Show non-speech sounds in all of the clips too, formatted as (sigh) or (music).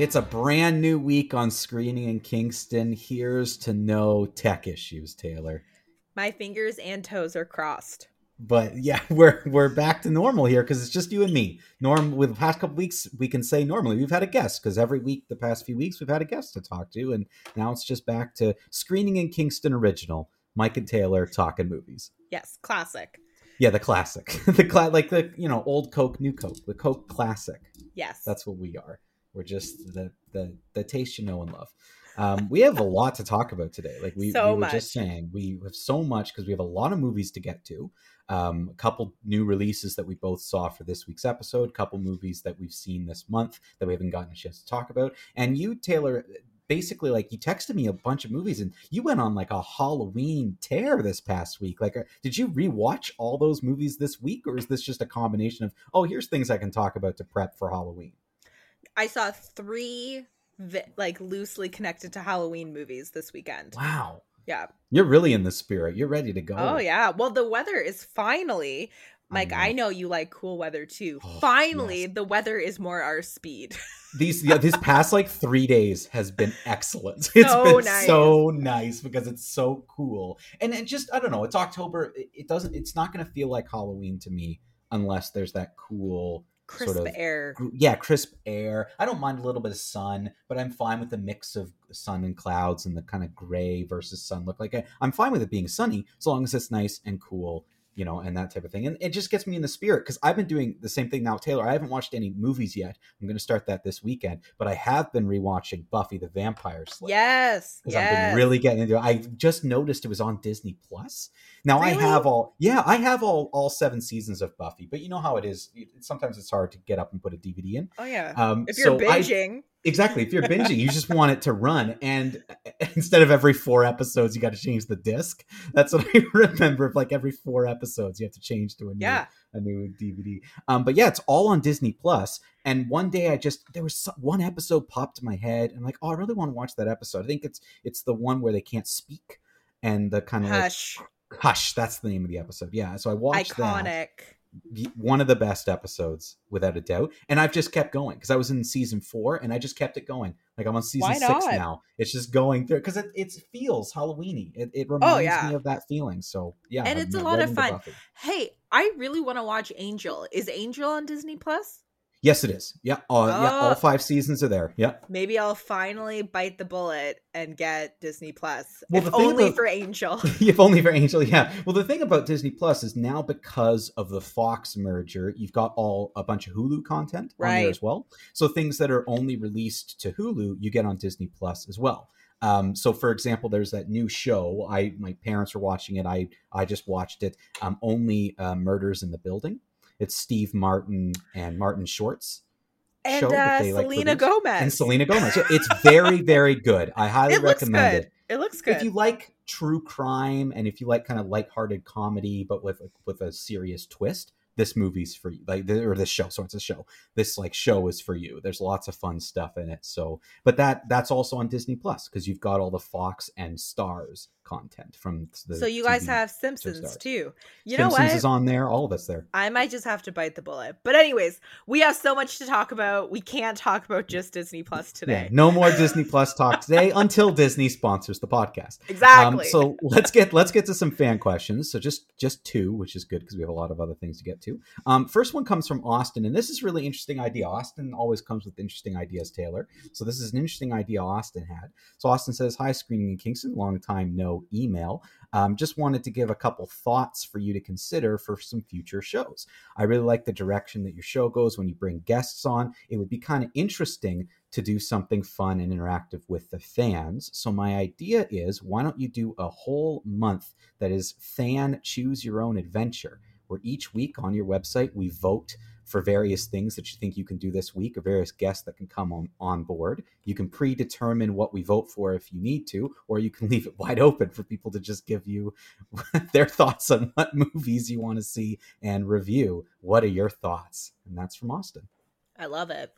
It's a brand new week on screening in Kingston. Here's to no tech issues, Taylor. My fingers and toes are crossed. But yeah, (laughs) we're we're back to normal here because it's just you and me. Norm with the past couple weeks, we can say normally we've had a guest because every week the past few weeks we've had a guest to talk to, and now it's just back to screening in Kingston original. Mike and Taylor talking movies. Yes, classic. Yeah, the classic, (laughs) the cla- like the you know old Coke, new Coke, the Coke classic. Yes, that's what we are. We're just the the the taste you know and love. Um, we have a lot to talk about today. Like we, so we were much. just saying, we have so much because we have a lot of movies to get to. Um, a couple new releases that we both saw for this week's episode. A couple movies that we've seen this month that we haven't gotten a chance to talk about. And you, Taylor, basically like you texted me a bunch of movies and you went on like a Halloween tear this past week. Like, uh, did you rewatch all those movies this week, or is this just a combination of oh, here's things I can talk about to prep for Halloween? I saw three vi- like loosely connected to Halloween movies this weekend. Wow. Yeah. You're really in the spirit. You're ready to go. Oh yeah. Well, the weather is finally Mike, I know, you like cool weather too. Oh, Finally, yes. the weather is more our speed. (laughs) These yeah, this past like three days has been excellent. (laughs) It's So been nice. so nice because it's so cool. And it just I don't know, it's October. It, it doesn't it's not gonna feel like Halloween to me unless there's that cool Crisp sort of air. yeah crisp air. I don't mind a little bit of sun but i'm fine with the mix of sun and clouds and the kind of gray versus sun look. Like I, i'm fine with it being sunny as long as it's nice and cool you know and that type of thing and it just gets me in the spirit because i've been doing the same thing now taylor i haven't watched any movies yet i'm going to start that this weekend but i have been rewatching buffy the vampire slayer Yes. because I've been really getting into it. I just noticed it was on Disney Plus. Now Really? I have all yeah, I have all all seven seasons of Buffy, but you know how it is. Sometimes it's hard to get up and put a DVD in. Oh yeah. Um, if you're so I- binging, exactly, if you're binging, you just want it to run, and instead of every four episodes, you got to change the disc. That's what (laughs) I remember. Of like every four episodes, you have to change to a new yeah. a new DVD. Um, but yeah, it's all on Disney Plus. And one day I just there was some, one episode popped in my head, and I'm like, oh, I really want to watch that episode. I think it's it's the one where they can't speak and the kind of like, Hush. hush. That's the name of the episode. Yeah, so I watched that. Iconic. The- One of the best episodes, without a doubt. And I've just kept going because I was in season four, and I just kept it going. Like I'm on season six now. It's just going through because it, it feels Halloweeny. It, it oh, reminds Oh, yeah. me of that feeling. So yeah, And I'm it's a lot of fun. Hey, I really want to watch Angel. Is Angel on Disney Plus? Yes, it is. Yeah, uh, yeah. All Oh. five seasons are there. Yeah. Maybe I'll finally bite the bullet and get Disney Plus. Well, if only about- for Angel. (laughs) if only for Angel, yeah. Well, the thing about Disney Plus is now because of the Fox merger, you've got all a bunch of Hulu content on there as well. So things that are only released to Hulu, you get on Disney Plus as well. Um, so, for example, there's that new show. I my parents were watching it. I I just watched it. Um, only uh, Murders in the Building. It's Steve Martin and Martin Short's and show that uh, they, like, Selena. Gomez. and Selena Gomez. Yeah, It's very very good. I (laughs) highly It recommend it It looks good. if you like true crime and if you like kind of lighthearted comedy but with with a serious twist this movie's for you like or this show so it's a show this like show is for you there's lots of fun stuff in it so but that that's also on disney plus because you've got all the fox and stars content from the so you guys have Simpsons too. You know simpsons what? is on there all of us there I might just have to bite the bullet. But anyways, we have so much to talk about. We can't talk about just Disney Plus yeah, today. no more (laughs) disney plus talk today until disney sponsors the podcast Exactly. Um, so let's get let's get to some fan questions. So just just two, which is good because we have a lot of other things to get to. Um, first one comes from Austin, and this is really interesting idea. Austin always comes with interesting ideas, Taylor. So this is an interesting idea Austin had. So Austin says, "Hi, screening in Kingston. Long time no email. Um, just wanted to give a couple thoughts for you to consider for some future shows. I really like the direction that your show goes when you bring guests on. It would be kind of interesting to do something fun and interactive with the fans. So my idea is why don't you do a whole month that is fan choose your own adventure, where each week on your website we vote for various things that you think you can do this week or various guests that can come on, on board. You can predetermine what we vote for if you need to, or you can (laughs) leave it wide open for people to just give you (laughs) their thoughts on what movies you want to see and review. What are your thoughts? And that's from Austin. I love it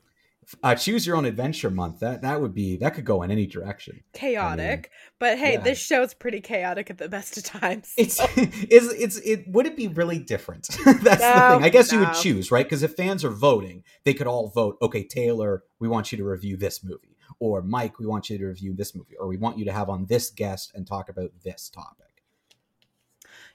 uh, choose your own adventure month. That that would be that could go in any direction. Chaotic I mean, but hey yeah. this is pretty chaotic at the best of times it's (laughs) is it's it would it be really different? (laughs) That's no, the thing. I guess no. you would choose right? Because if fans are voting they could all vote okay taylor we want you to review this movie or mike we want you to review this movie or we want you to have on this guest and talk about this topic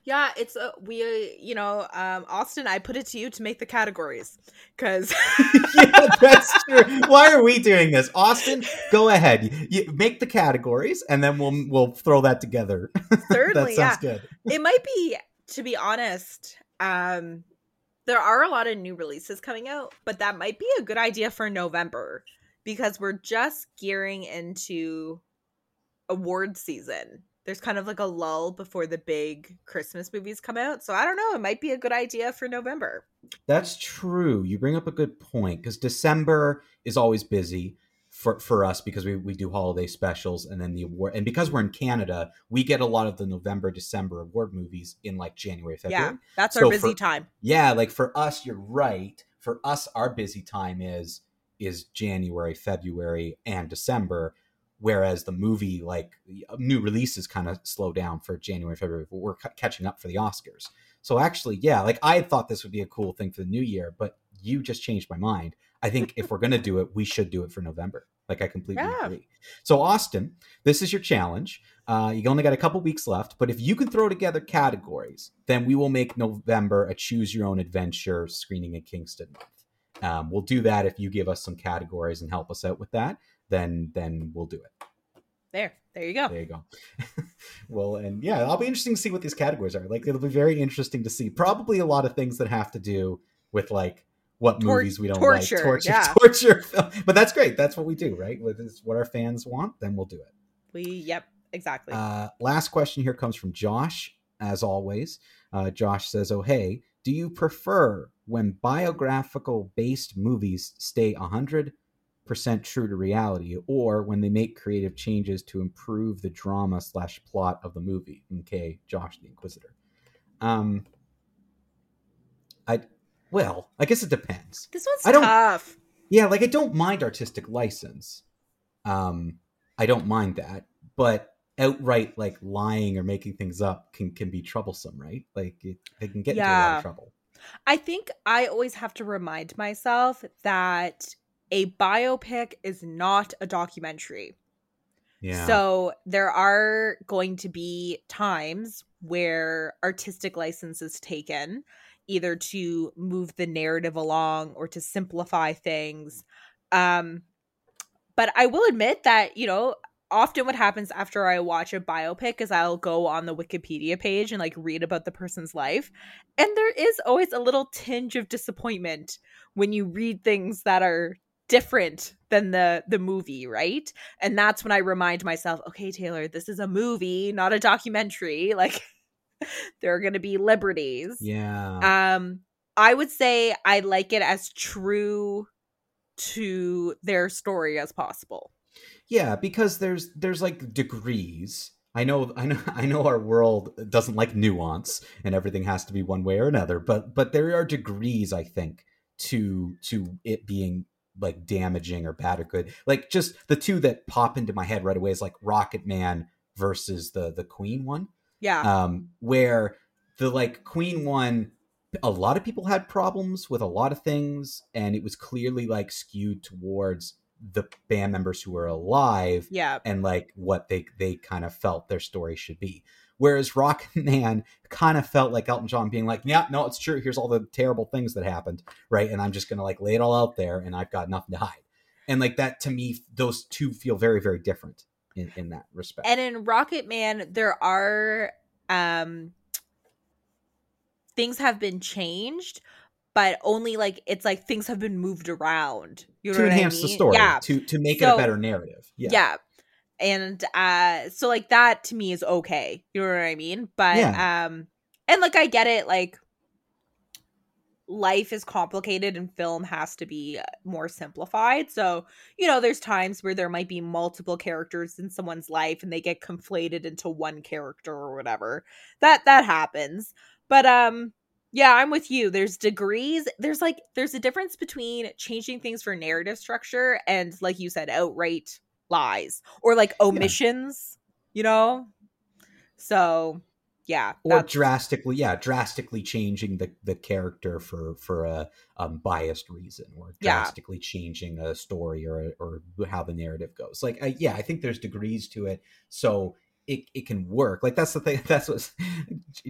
yeah, it's a we uh, you know, um Austin, I put it to you to make the categories cuz (laughs) yeah, that's true. Why are we doing this? Austin, go ahead. You, make the categories and then we'll we'll throw that together. (laughs) Certainly, that sounds yeah. good. It might be to be honest, um there are a lot of new releases coming out, but that might be a good idea for November because we're just gearing into award season there's kind of like a lull before the big Christmas movies come out. So I don't know. It might be a good idea for November. That's true. You bring up a good point because December is always busy for, for us because we, we do holiday specials and then the award. And because we're in Canada, we get a lot of the November, December award movies in like January, February. Yeah, that's so our busy for, time. Yeah, like for us, you're right. For us, our busy time is is January, February, and December whereas the movie like new releases kind of slow down for January February but we're c- catching up for the Oscars. So actually yeah like I thought this would be a cool thing for the new year but you just changed my mind. I think if we're going to do it we should do it for November. Like I completely yeah. agree. So Austin this is your challenge. Uh, you only got a couple weeks left but if you can throw together categories then we will make November a choose your own adventure screening in Kingston month. Um, we'll do that if you give us some categories and help us out with that then then we'll do it. There, there you go. There you go. (laughs) well, and yeah, I'll be interesting to see what these categories are. Like, it'll be very interesting to see. Probably a lot of things that have to do with like what Tor- movies we don't torture, like, torture, yeah. (laughs) torture. But that's great. That's what we do, right? What our fans want, then we'll do it. We, yep, exactly. Uh, last question here comes from Josh, as always. Uh, Josh says, "Oh hey, do you prefer when biographical based movies stay hundred percent true to reality, or when they make creative changes to improve the drama slash plot of the movie. Okay, Josh the Inquisitor. Um, I well, I guess it depends. This one's I don't, tough. Yeah, like I don't mind artistic license. Um, I don't mind that, but outright like lying or making things up can can be troublesome, right? Like it, they can get yeah. into a lot of trouble. I think I always have to remind myself that a biopic is not a documentary. Yeah. So there are going to be times where artistic license is taken either to move the narrative along or to simplify things. Um but I will admit that, you know, often what happens after I watch a biopic is I'll go on the Wikipedia page and like read about the person's life. And there is always a little tinge of disappointment when you read things that are different than the the movie right and that's when i remind myself okay taylor this is a movie not a documentary (laughs) like there are going to be liberties yeah um i would say i like it as true to their story as possible yeah because there's there's like degrees I know, I know, (laughs) I know. Our world doesn't like nuance, and everything has to be one way or another. But, but there are degrees, I think, to to it being like damaging or bad or good. Like just the two that pop into my head right away is like Rocket Man versus the the Queen one. Yeah. Um, where the like Queen one, a lot of people had problems with a lot of things, and it was clearly like skewed towards the band members who were alive. Yeah. And like what they they kind of felt their story should be. Whereas Rock (laughs) Man kind of felt like Elton John being like, yeah, no, it's true. Here's all the terrible things that happened. Right. And I'm just going to like lay it all out there and I've got nothing to hide. And like that to me, those two feel very, very different in, in that respect. And in Rocket Man, there are um things have been changed, but only like it's like things have been moved around. You know to enhance I mean? the story, yeah. to to make so, it a better narrative. Yeah. yeah and uh so like that to me is okay you know what i mean but yeah. um and like i get it like life is complicated and film has to be more simplified. So, you know, there's times where there might be multiple characters in someone's life and they get conflated into one character or whatever. That that happens. But um yeah, I'm with you. There's degrees. There's like there's a difference between changing things for narrative structure and like you said outright lies or like omissions, yeah. you know? So, yeah or drastically yeah drastically changing the the character for for a um, biased reason or drastically yeah. changing a story or or how the narrative goes like I, yeah i think there's degrees to it so it, it can work like that's the thing (laughs) that's what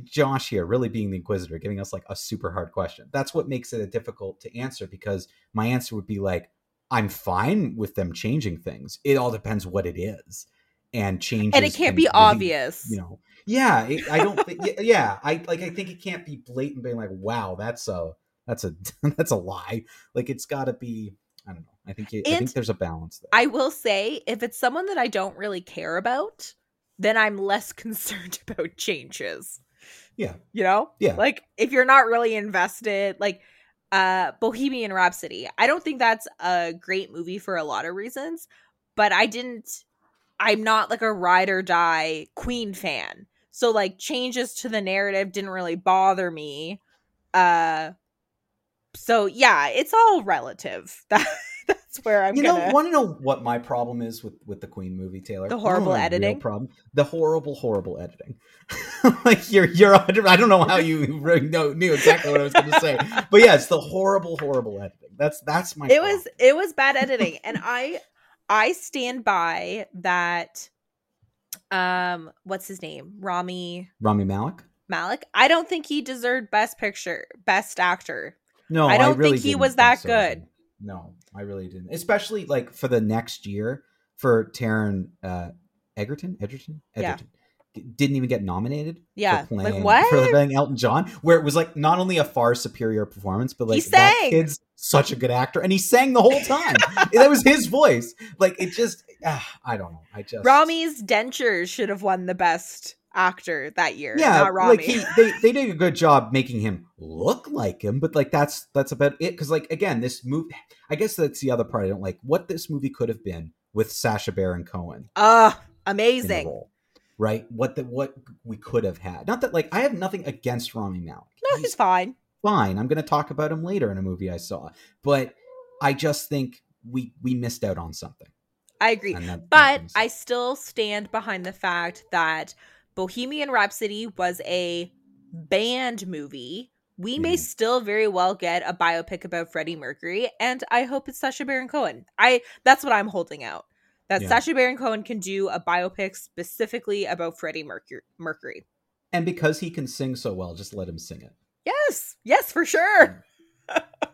josh here really being the inquisitor giving us like a super hard question that's what makes it a difficult to answer because my answer would be like i'm fine with them changing things it all depends what it is and changes and it can't be really, obvious you know yeah, it, I don't think. Yeah, I like. I think it can't be blatant, being like, "Wow, that's a that's a (laughs) that's a lie." Like it's got to be. I don't know. I think I think there's a balance there. I will say, if it's someone that I don't really care about, then I'm less (laughs) concerned about changes. Yeah. You know? Yeah. Like if you're not really invested, like uh Bohemian Rhapsody. I don't think that's a great movie for a lot of reasons, but I didn't I'm not like a ride or die Queen fan. So like changes to the narrative didn't really bother me. Uh so yeah, it's all relative. (laughs) Where I'm you gonna... know want to know what my problem is with with the Queen movie, Taylor? The horrible editing problem. The horrible, horrible editing. (laughs) like you're you're I don't know how you (laughs) know, knew exactly what I was going to say, but yeah, it's the horrible, horrible editing. That's that's my. It problem. was it was bad editing, and I I stand by that um what's his name rami rami malek malek i don't think he deserved best picture best actor no i don't I really think he was that so. good no i really didn't. Especially like for the next year for taron uh egerton? Edgerton? Edgerton. Yeah. didn't even get nominated yeah. for playing, like what? for playing elton john where it was like not only a far superior performance but like that kid's such a good actor and he sang the whole time. (laughs) That was his voice. Like it just uh, I don't know. I just Rami's dentures should have won the best actor that year. Yeah, like he, they they did a good job making him look like him, but like that's that's about it. Because like again, this movie, I guess that's the other part I don't like. What this movie could have been with Sacha Baron Cohen. Uh amazing. Role, right? What that what we could have had. Not that like I have nothing against Rami Malek. No, he's, he's fine. Fine. I'm going to talk about him later in a movie I saw, but I just think we we missed out on something. I agree. That, but that I still stand behind the fact that Bohemian Rhapsody was a band movie. We may hmm. still very well get a biopic about Freddie Mercury, and I hope it's Sacha Baron Cohen. I that's what I'm holding out. That yeah. Sacha Baron Cohen can do a biopic specifically about Freddie Mercury. Mercury. And because he can sing so well, just let him sing it. Yes, yes, for sure. (laughs)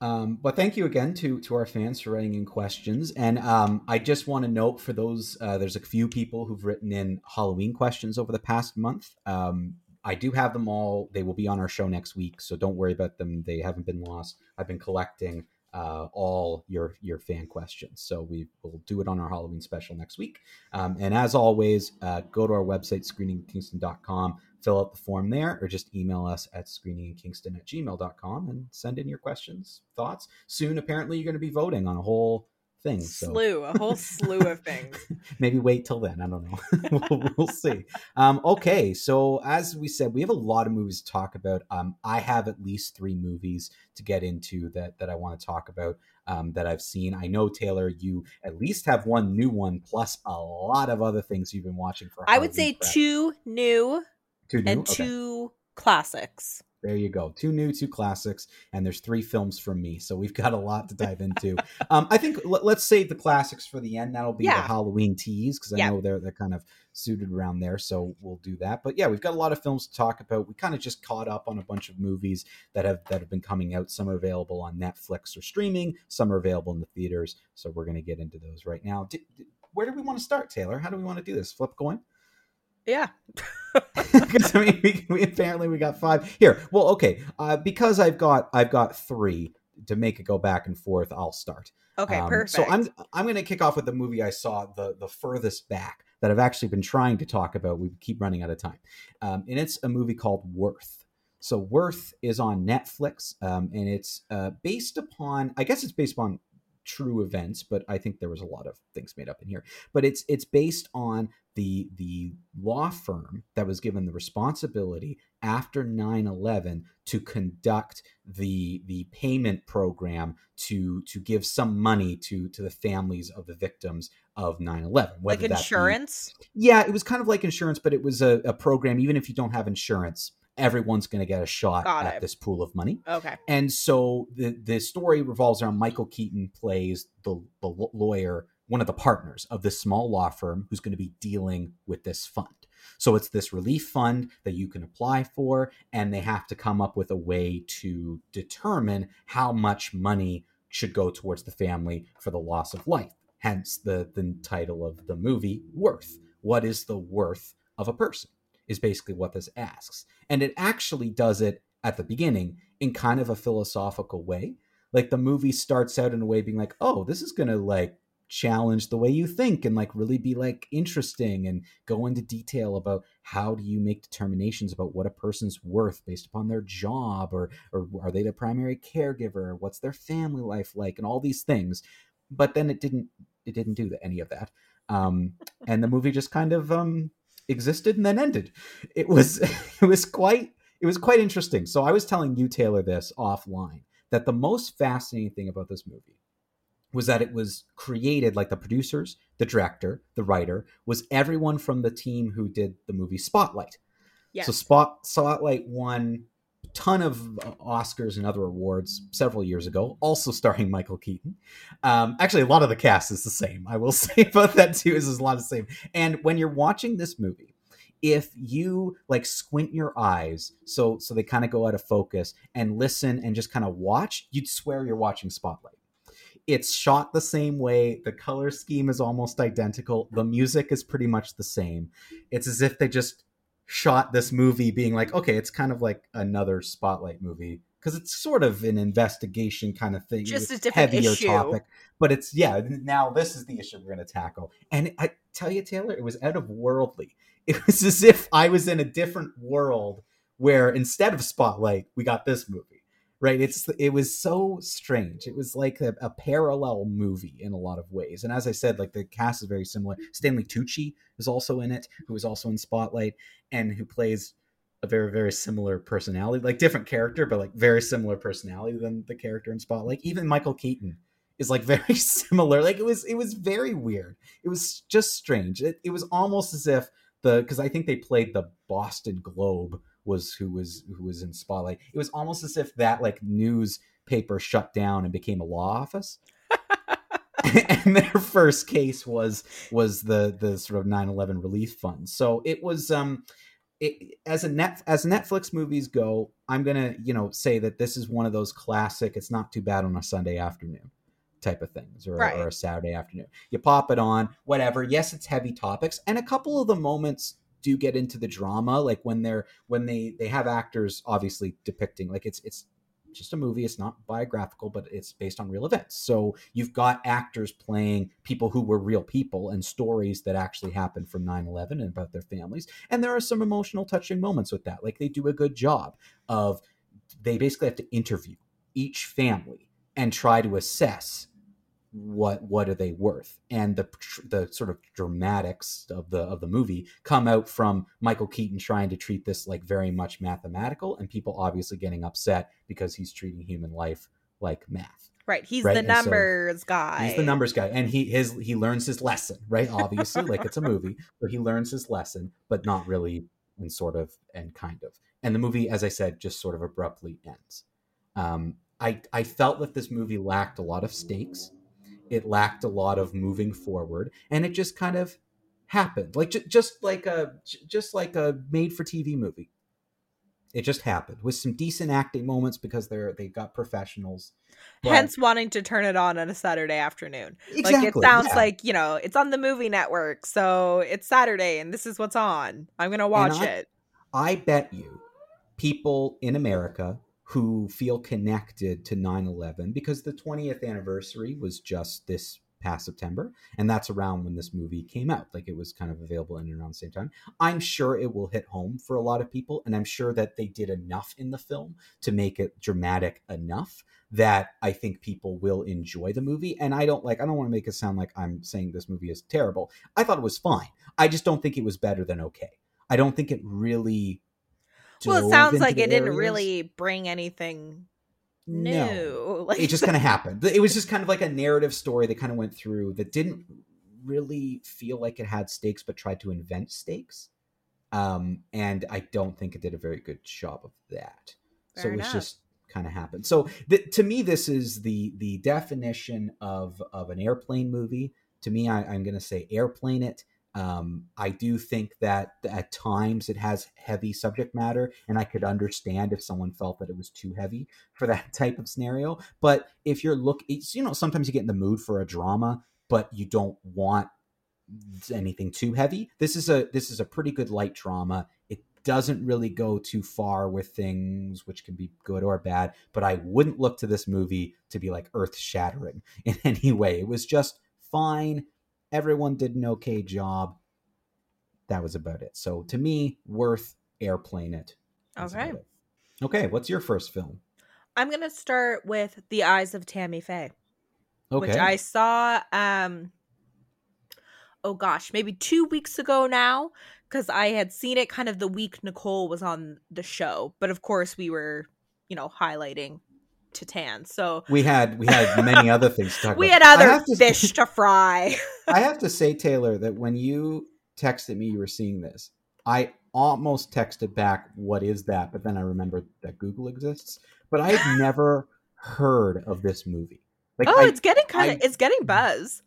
Um, but thank you again to to our fans for writing in questions. And um, I just want to note for those, uh, there's a few people who've written in Halloween questions over the past month. Um, I do have them all. They will be on our show next week, so don't worry about them. They haven't been lost. I've been collecting uh, all your your fan questions, so we will do it on our Halloween special next week. Um, and as always, uh, go to our website screeningkingston.com fill out the form there or just email us at screeningkingston at gmail.com and send in your questions, thoughts. Soon, apparently, you're going to be voting on a whole thing. So. Slew, a whole slew of things. (laughs) Maybe wait till then. I don't know. (laughs) we'll, we'll, see. Um, okay, so as we said, we have a lot of movies to talk about. Um, I have at least three movies to get into that that I want to talk about. Um, that I've seen. I know Taylor, you at least have one new one, plus a lot of other things you've been watching for. I would say prep. two new Two new? and okay. two classics. There you go. Two new, two classics, and there's three films from me. So we've got a lot to dive into. (laughs) um, I think l- let's save the classics for the end. That'll be yeah. the Halloween tease because I yeah. know they're they're kind of suited around there. So we'll do that. But yeah, we've got a lot of films to talk about. We kind of just caught up on a bunch of movies that have that have been coming out. Some are available on Netflix or streaming. Some are available in the theaters. So we're going to get into those right now. D- d- where do we want to start, Taylor? How do we want to do this? Flip coin. Yeah. (laughs) Because I mean, we, we, apparently we got five here. Well, okay, uh, because I've got I've got three to make it go back and forth. I'll start. Okay, um, perfect. So I'm I'm going to kick off with the movie I saw the the furthest back that I've actually been trying to talk about. We keep running out of time, um, and it's a movie called Worth. So Worth is on Netflix, um, and it's uh, based upon, I guess it's based upon true events, but I think there was a lot of things made up in here. But it's it's based on the the law firm that was given the responsibility after 9-11 to conduct the the payment program to to give some money to to the families of the victims of 9-11 like insurance be, yeah it was kind of like insurance but it was a, a program even if you don't have insurance everyone's going to get a shot Got at it. this pool of money. Okay. And so the the story revolves around Michael Keaton plays the the lawyer, one of the partners of this small law firm who's going to be dealing with this fund. So it's this relief fund that you can apply for and they have to come up with a way to determine how much money should go towards the family for the loss of life. Hence the the title of the movie Worth. What is the worth of a person? Is basically what this asks. And it actually does it at the beginning in kind of a philosophical way. Like the movie starts out in a way being like, oh, this is going to like challenge the way you think and like really be like interesting and go into detail about how do you make determinations about what a person's worth based upon their job or or are they the primary caregiver what's their family life like and all these things but then it didn't it didn't do any of that um and the movie just kind of um existed and then ended. It was (laughs) it was quite it was quite interesting. So I was telling you Taylor this offline that the most fascinating thing about this movie was that it was created like the producers, the director, the writer was everyone from the team who did the movie Spotlight. Yes. So Spot Spotlight won ton of Oscars and other awards several years ago, also starring Michael Keaton. Um, actually, a lot of the cast is the same. I will (laughs) say about that too is a lot of the same. And when you're watching this movie, if you like squint your eyes so so they kind of go out of focus and listen and just kind of watch, you'd swear you're watching Spotlight. It's shot the same way. The color scheme is almost identical. The music is pretty much the same. It's as if they just shot this movie being like, okay, it's kind of like another spotlight movie because it's sort of an investigation kind of thing, just a different heavier issue. topic. But it's yeah. Now this is the issue we're going to tackle, and I tell you, Taylor, it was out of worldly. (laughs) It was as if I was in a different world where instead of Spotlight, we got this movie right? It's it was so strange. It was like a, a, parallel movie in a lot of ways. And as i said like the cast is very similar. Stanley tucci is also in it who is also in spotlight and who plays a very very similar personality like different character but like very similar personality than the character in spotlight. Even michael keaton is like (laughs) very similar. Like it was it was very weird. It was just strange. It, it was almost as if the because i think they played the boston globe was who was who was in spotlight. It was almost as if that like newspaper shut down and became a law office. (laughs) and their first case was was the the sort of 9-11 relief fund. So it was um it, as a net as Netflix movies go, I'm gonna you know say that this is one of those classic. It's not too bad on a Sunday afternoon type of things or, right. or a Saturday afternoon. You pop it on, whatever. Yes, it's heavy topics, and a couple of the moments do get into the drama like when they're when they they have actors obviously depicting like it's it's just a movie it's not biographical but it's based on real events. So you've got actors playing people who were real people and stories that actually happened from 9-11 and about their families and there are some emotional touching moments with that like they do a good job of they basically have to interview each family and try to assess what what are they worth? And the the sort of dramatics of the of the movie come out from Michael Keaton trying to treat this like very much mathematical and people obviously getting upset because he's treating human life like math. Right he's right? the numbers so guy. he's the numbers guy and he his he learns his lesson right? Obviously like it's a movie (laughs) so he learns his lesson but not really and sort of and kind of. And the movie as i said just sort of abruptly ends. Um i i felt that this movie lacked a lot of stakes it lacked a lot of moving forward and it just kind of happened. Like j- just like a j- just like a made for tv movie. It just happened with some decent acting moments because they're they got professionals but... hence wanting to turn it on on a saturday afternoon. Exactly, like it sounds yeah. like you know it's on the movie network so it's saturday and this is what's on. I'm gonna watch I, it. I bet you people in america who feel connected to 9-11 because the 20th anniversary was just this past September, and that's around when this movie came out. Like it was kind of available in and around the same time. I'm sure it will hit home for a lot of people, and I'm sure that they did enough in the film to make it dramatic enough that I think people will enjoy the movie. And I don't like I don't want to make it sound like I'm saying this movie is terrible. I thought it was fine. I just don't think it was better than okay. I don't think it really Well, it sounds like it areas. didn't really bring anything new. No. (laughs) Like it just kind of happened. It was just kind of like a narrative story that kind of went through that didn't really feel like it had stakes but tried to invent stakes. Um, and I don't think it did a very good job of that. Fair so it was enough. just kind of happened. So th- to me, this is the the definition of of an airplane movie. To me, I, I'm going to say airplane it. Um, I do think that at times it has heavy subject matter, and I could understand if someone felt that it was too heavy for that (laughs) type of scenario. But if you're look, you know, sometimes you get in the mood for a drama, but you don't want anything too heavy. This is a this is a pretty good light drama. It doesn't really go too far with things which can be good or bad, but I wouldn't look to this movie to be like earth shattering (laughs) in any way. It was just fine Everyone did an okay job. That was about it. So to me, worth airplane it. Okay. It. Okay, what's your first film? I'm gonna start with The Eyes of Tammy Faye. Okay. Which I saw um oh gosh, maybe two weeks ago now, because I had seen it kind of the week Nicole was on the show. But of course we were, you know, highlighting Titane. So we had we had many (laughs) other things to talk we about. We had other to, fish (laughs) to fry. I have to say, Taylor, that when you texted me you were seeing this, I almost texted back, "What is that?" But then I remembered that Google exists. But I had (gasps) never heard of this movie. Like, oh, I, it's getting kind of it's getting buzz.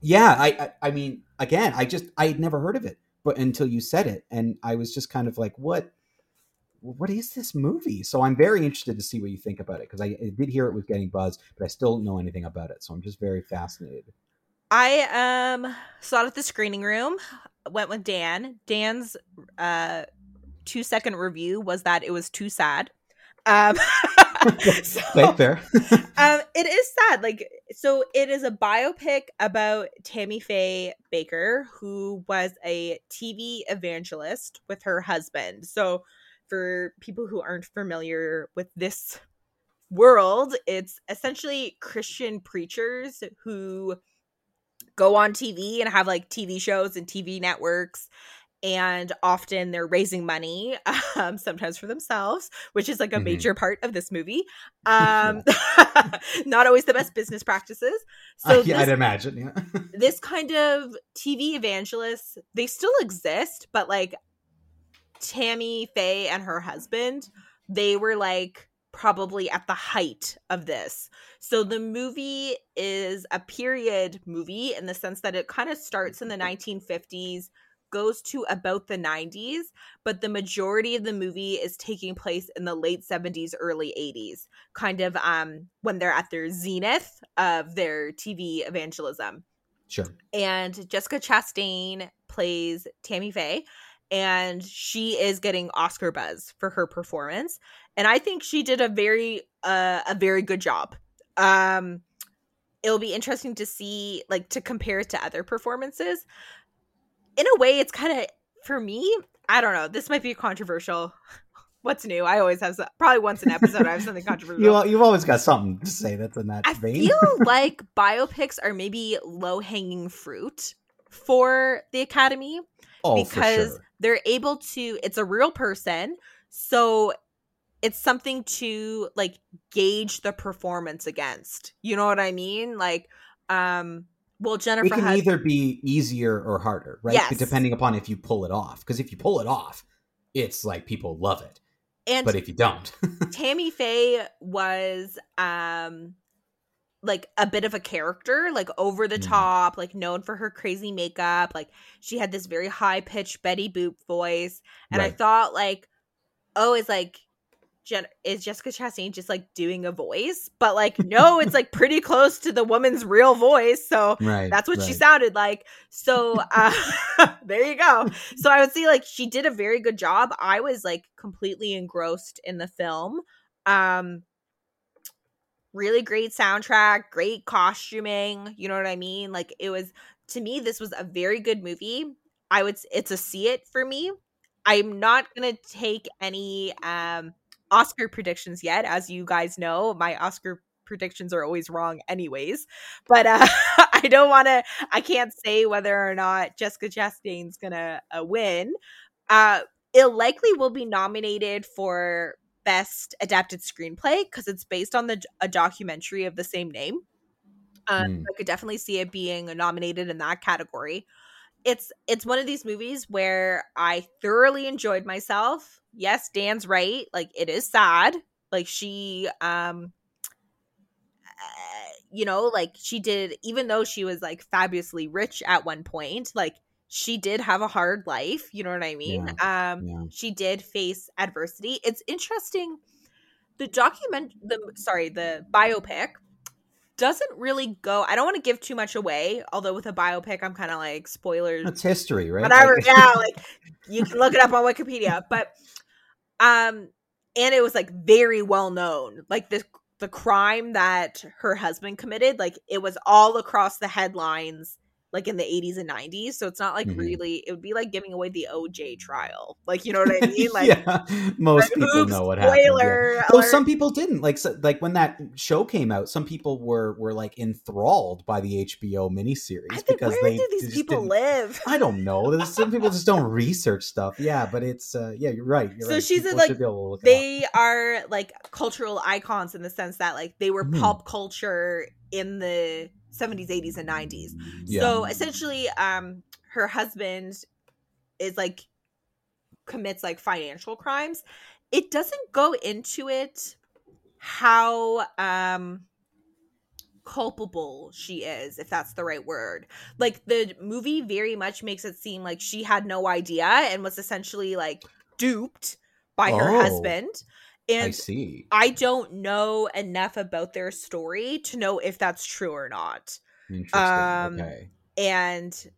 Yeah, I, I I mean, again, I just I had never heard of it, but until you said it, and I was just kind of like, "What?" What is this movie? So I'm very interested to see what you think about it because I, I, did hear it was getting buzz, but I still don't know anything about it. So I'm just very fascinated. I um saw it at the screening room. Went with Dan. Dan's uh two second review was that it was too sad. Um, (laughs) (laughs) so, fair. (laughs) um, it is sad. Like, so it is a biopic about Tammy Faye Bakker, who was a TV evangelist with her husband. So for people who aren't familiar with this world, it's essentially Christian preachers who go on TV and have like TV shows and TV networks. And often they're raising money, (laughs) um, sometimes for themselves, which is like a mm-hmm. major part of this movie. (laughs) Um, (laughs) not always the best business practices. So uh, yeah, this, I'd imagine. Yeah. this kind of TV evangelists, they still exist, but like Tammy Faye and her husband, they were like probably at the height of this. So the movie is a period movie in the sense that it kind of starts in the 1950s, goes to about the 90s, but the majority of the movie is taking place in the late 70s, early 80s, kind of um when they're at their zenith of their TV evangelism. Sure. And Jessica Chastain plays Tammy Faye and she is getting Oscar buzz for her performance and I think she did a very uh, a very good job. Um it'll be interesting to see like to compare it to other performances. In a way it's kind of for me, I don't know, this might be controversial. (laughs) What's new? I always have some, probably once an episode I have something (laughs) controversial. you, you've always got something to say that's in that I vein. feel (laughs) like biopics are maybe low hanging fruit for the Academy oh, because sure. They're able to it's a real person so it's something to like gauge the performance against you know what i mean? Like um well jennifer it can has, either be easier or harder right? Yes. depending upon if you pull it off because if you pull it off it's like people love it and but if you don't. (laughs) Tammy faye was um like a bit of a character, like over the mm. top, like known for her crazy makeup. Like she had this very high pitched Betty Boop voice. And right. I thought like, oh, is like Jen- is Jessica Chastain just like doing a voice? But like, no, it's like pretty close to the woman's real voice. So right, that's what right. she sounded like. So uh, (laughs) there you go. So I would say like she did a very good job. I was like completely engrossed in the film. Um, really great soundtrack, great costuming. You know what I mean? Like it was to me, this was a very good movie. I would it's a see it for me. I'm not gonna take any um Oscar predictions yet. As you guys know, my Oscar predictions are always wrong anyways. But uh (laughs) I don't want to I can't say whether or not Jessica Chastain's to uh, win. Uh it likely will be nominated for best adapted screenplay because it's based on the a documentary of the same name. Um, mm. I could definitely see it being nominated in that category. It's it's one of these movies where I thoroughly enjoyed myself. Yes, Dan's right. Like it is sad. Like she um uh, you know, like she did even though she was like fabulously rich at one point, like she did have a hard life, you know what I mean? Yeah, um yeah. she did face adversity. It's interesting the document the sorry, the biopic doesn't really go I don't want to give too much away, although with a biopic I'm kind of like spoilers. It's history, right? Whatever. (laughs) yeah, like you can look it up on Wikipedia, but um and it was like very well known. Like the the crime that her husband committed, like it was all across the headlines like in the 80s and 90s so it's not like mm-hmm. really it would be like giving away the oj trial like you know what i (laughs) mean like yeah most like, people oops, know what happened yeah. well some people didn't like so, like when that show came out some people were were like enthralled by the hbo miniseries think, because where they do these people live i don't know some people just don't research stuff yeah but it's uh yeah you're right you're so right. she's people like they are like cultural icons in the sense that like they were mm. pop culture in the 70s 80s and 90s yeah. so essentially um her husband is like commits like financial crimes it doesn't go into it how um culpable she is if that's the right word like the movie very much makes it seem like she had no idea and was essentially like duped by oh. her husband and I see. I don't know enough about their story to know if that's true or not. Interesting. Um, okay. And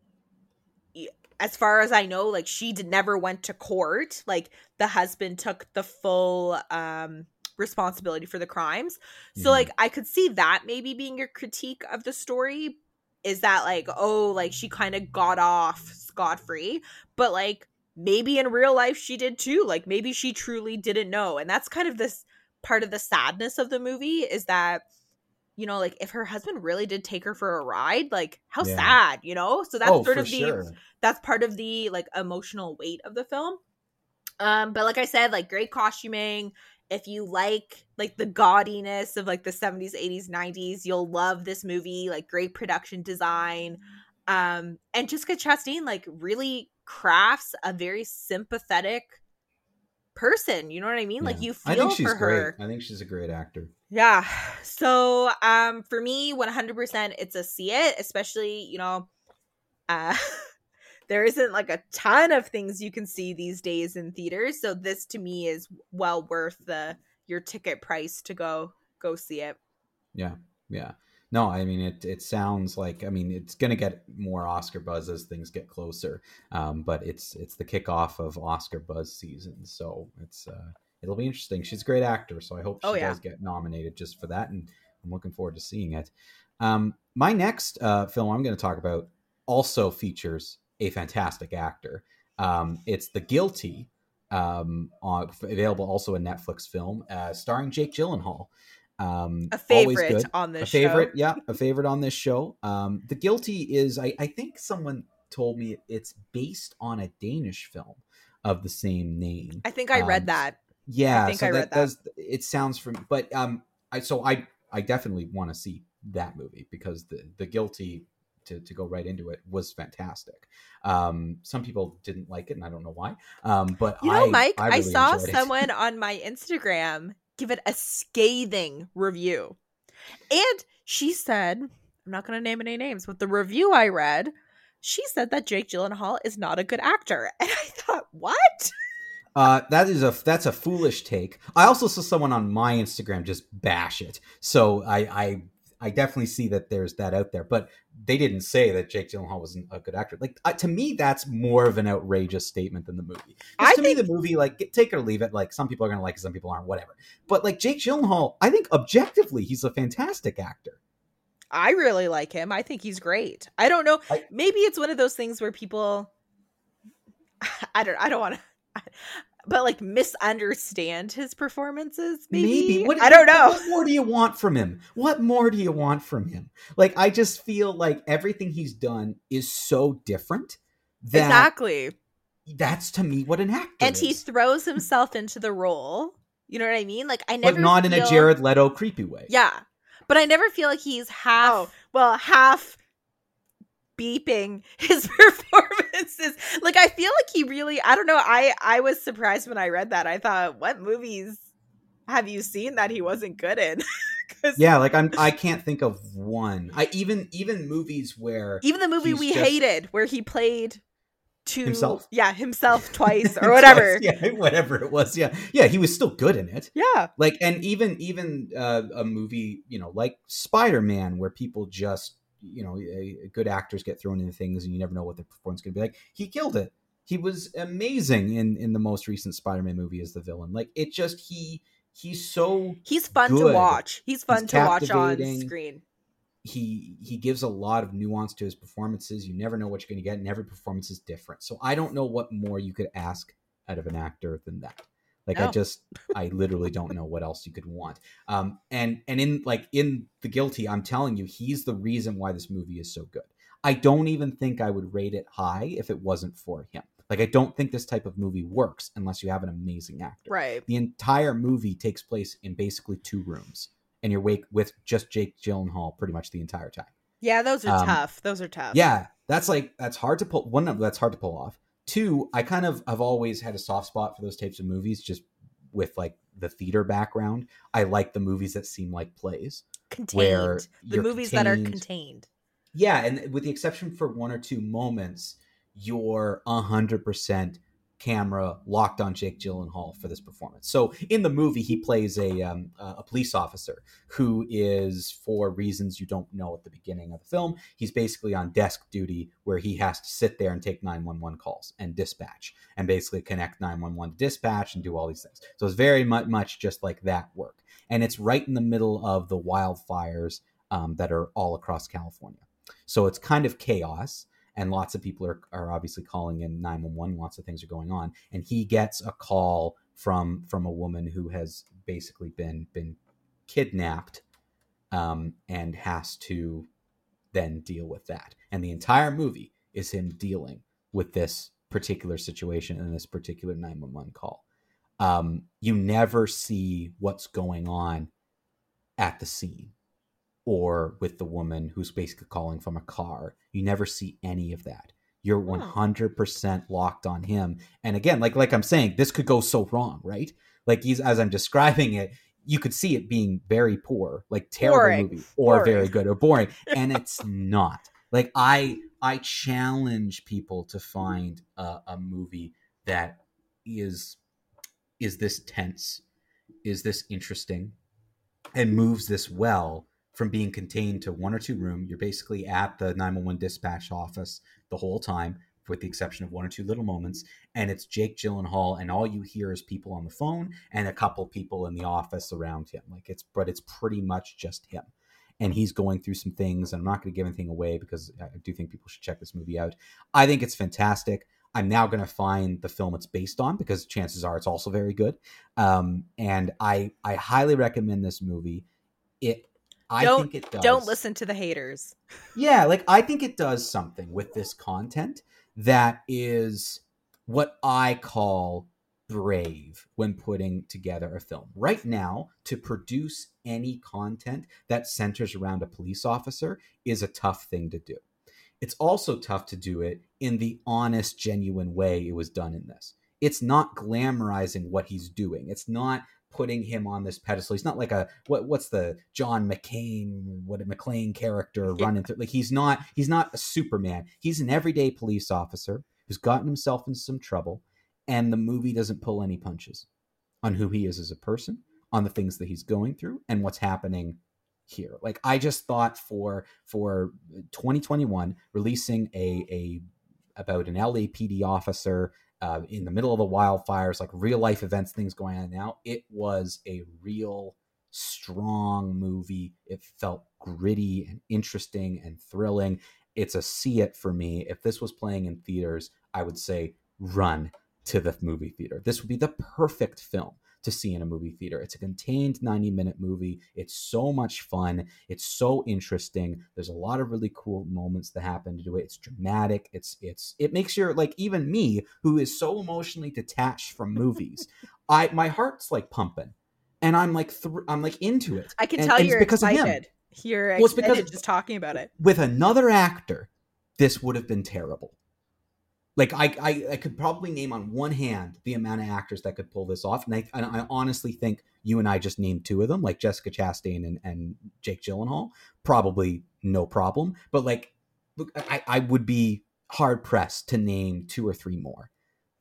as far as I know, like she did, never went to court. Like the husband took the full um responsibility for the crimes. So mm-hmm. like I could see that maybe being your critique of the story is that like oh like she kind of got off scot free, but like maybe in real life she did too. Like maybe she truly didn't know. And that's kind of this part of the sadness of the movie is that you know, like if her husband really did take her for a ride, like how yeah. sad, you know? So that's oh, sort of the sure. that's part of the like emotional weight of the film. Um, but like I said, like great costuming. If you like like the gaudiness of like the 70s, 80s, 90s, you'll love this movie. Like great production design. Um, and Jessica Chastain like really crafts a very sympathetic person. You know what I mean? Yeah. Like you feel I think she's for great. her. I think she's a great actor. Yeah. So um for me 100% it's a see it, especially, you know, uh (laughs) there isn't like a ton of things you can see these days in theaters, so this to me is well worth the your ticket price to go go see it. Yeah. Yeah no, I mean it. It sounds like I mean it's going to get more Oscar buzz as things get closer. Um, but it's it's the kickoff of Oscar buzz season, so it's uh, it'll be interesting. She's a great actor, so I hope she oh, yeah. does get nominated just for that, and I'm looking forward to seeing it. Um, my next uh, film I'm going to talk about also features a fantastic actor. Um, it's The Guilty, um, on, available also a Netflix film, uh, starring Jake Gyllenhaal. Um, a favorite on this a favorite, show. yeah, a (laughs) favorite on this show. Um, the Guilty is, I, I think someone told me it's based on a Danish film of the same name. I think I um, read that. Yeah, I think so I read that, does. It sounds from, but um, I so I I definitely want to see that movie because the the Guilty to, to go right into it was fantastic. Um, some people didn't like it, and I don't know why. Um, but you know, I, Mike, I, really I saw someone (laughs) on my Instagram give it a scathing review. And she said, I'm not going to name any names, but the review I read, she said that Jake Gyllenhaal is not a good actor. (laughs) And I thought, what? Uh, that is a that's a foolish take. I also saw someone on my Instagram just bash it. So I I I definitely see that there's that out there. But they didn't say that Jake Gyllenhaal wasn't a good actor. Like uh, to me, that's more of an outrageous statement than the movie. I to think... me, the movie, like get, take it or leave it. Like some people are gonna like it, some people aren't. Whatever. But like Jake Gyllenhaal, I think objectively, he's a fantastic actor. I really like him. I think he's great. I don't know. I, Maybe it's one of those things where people. (sighs) I don't. I don't want to but like misunderstand his performances maybe, maybe. What, i don't know. what more do you want from him? What more do you want from him? Like i just feel like everything he's done is so different that exactly. that's to me what an actor and is. he throws himself into the role. You know what i mean? Like i never but not feel... in a jared leto creepy way. Yeah. But i never feel like he's half oh. well half beeping (laughs) his performances. Like I feel like he really I don't know, I I was surprised when I read that. I thought, what movies have you seen that he wasn't good in? (laughs) yeah, like I'm I can't think of one. I even even movies where Even the movie we just... hated where he played to himself yeah himself (laughs) twice or whatever twice, yeah whatever it was yeah yeah he was still good in it yeah like and even even uh, a movie you know like spider-man where people just you know, good actors get thrown into things and you never know what the performance is going to be like. He killed it. He was amazing in in the most recent Spider-Man movie as the villain. Like it just he he's so he's fun good. to watch. He's fun he's to watch on screen. He he gives a lot of nuance to his performances. You never know what you're going to get, and every performance is different. So I don't know what more you could ask out of an actor than that. Like no. I just I literally don't know what else you could want. Um and and in like in The Guilty, I'm telling you, he's the reason why this movie is so good. I don't even think I would rate it high if it wasn't for him. Like I don't think this type of movie works unless you have an amazing actor. Right. The entire movie takes place in basically two rooms, and you're wake with just Jake Gyllenhaal pretty much the entire time. Yeah, those are um, tough. Those are tough. Yeah, that's like that's hard to pull. One, that's hard to pull off. Two, I kind of have always had a soft spot for those types of movies, just with like the theater background. I like the movies that seem like plays. Contained. Where the movies contained. that are contained. Yeah, and with the exception for one or two moments, you're a hundred percent camera locked on Jake Gyllenhaal for this performance. So in the movie, he plays a um, a police officer who is, for reasons you don't know at the beginning of the film, he's basically on desk duty where he has to sit there and take 911 calls and dispatch and basically connect 911 to dispatch and do all these things. So it's very much, much just like that work. And it's right in the middle of the wildfires um, that are all across California. So it's kind of chaos and lots of people are, are obviously calling in 911 lots of things are going on and he gets a call from from a woman who has basically been been kidnapped um, and has to then deal with that. And the entire movie is him dealing with this particular situation and this particular 911 call. Um, you never see what's going on at the scene or with the woman who's basically calling from a car. You never see any of that. You're 100% locked on him. And again, like like I'm saying, this could go so wrong, right? Like he's as I'm describing it, you could see it being very poor, like terrible boring. movie, or boring. very good or boring, (laughs) and it's not. Like I I challenge people to find a, a movie that is is this tense, is this interesting, and moves this well from being contained to one or two room. You're basically at the 911 dispatch office the whole time, with the exception of one or two little moments. And it's Jake Gyllenhaal, and all you hear is people on the phone and a couple people in the office around him. Like it's, but it's pretty much just him. And he's going through some things. And I'm not going to give anything away because I do think people should check this movie out. I think it's fantastic. I'm now going to find the film it's based on because chances are it's also very good. Um, and I I highly recommend this movie. It I don't, think it does. Don't listen to the haters. Yeah, like I think it does something with this content that is what I call brave when putting together a film. Right now, to produce any content that centers around a police officer is a tough thing to do. It's also tough to do it in the honest, genuine way it was done in this. It's not glamorizing what he's doing. It's not putting him on this pedestal. He's not like a what what's the John McCain what a McClane character yeah. running through like he's not he's not a Superman. He's an everyday police officer who's gotten himself into some trouble and the movie doesn't pull any punches on who he is as a person, on the things that he's going through and what's happening here. Like I just thought for for 2021 releasing a a about an LAPD officer uh, in the middle of the wildfires, like real life events, things going on now. It was a real strong movie. It felt gritty and interesting and thrilling. It's a see it for me. If this was playing in theaters, I would say run to the movie theater. This would be the perfect film to see in a movie theater. It's a contained 90 minute movie. It's so much fun. It's so interesting. There's a lot of really cool moments that happen to do it. It's dramatic. It's it's it makes your like even me who is so emotionally detached from movies, (laughs) I my heart's like pumping. And I'm like th- I'm like into it. I can and, tell and you're because excited. You're Well, excited because- just talking about it. With another actor, this would have been terrible. Like I, I, I could probably name on one hand the amount of actors that could pull this off, and I, and I honestly think you and I just named two of them, like Jessica Chastain and, and Jake Gyllenhaal. Probably no problem, but like, look, I, I would be hard pressed to name two or three more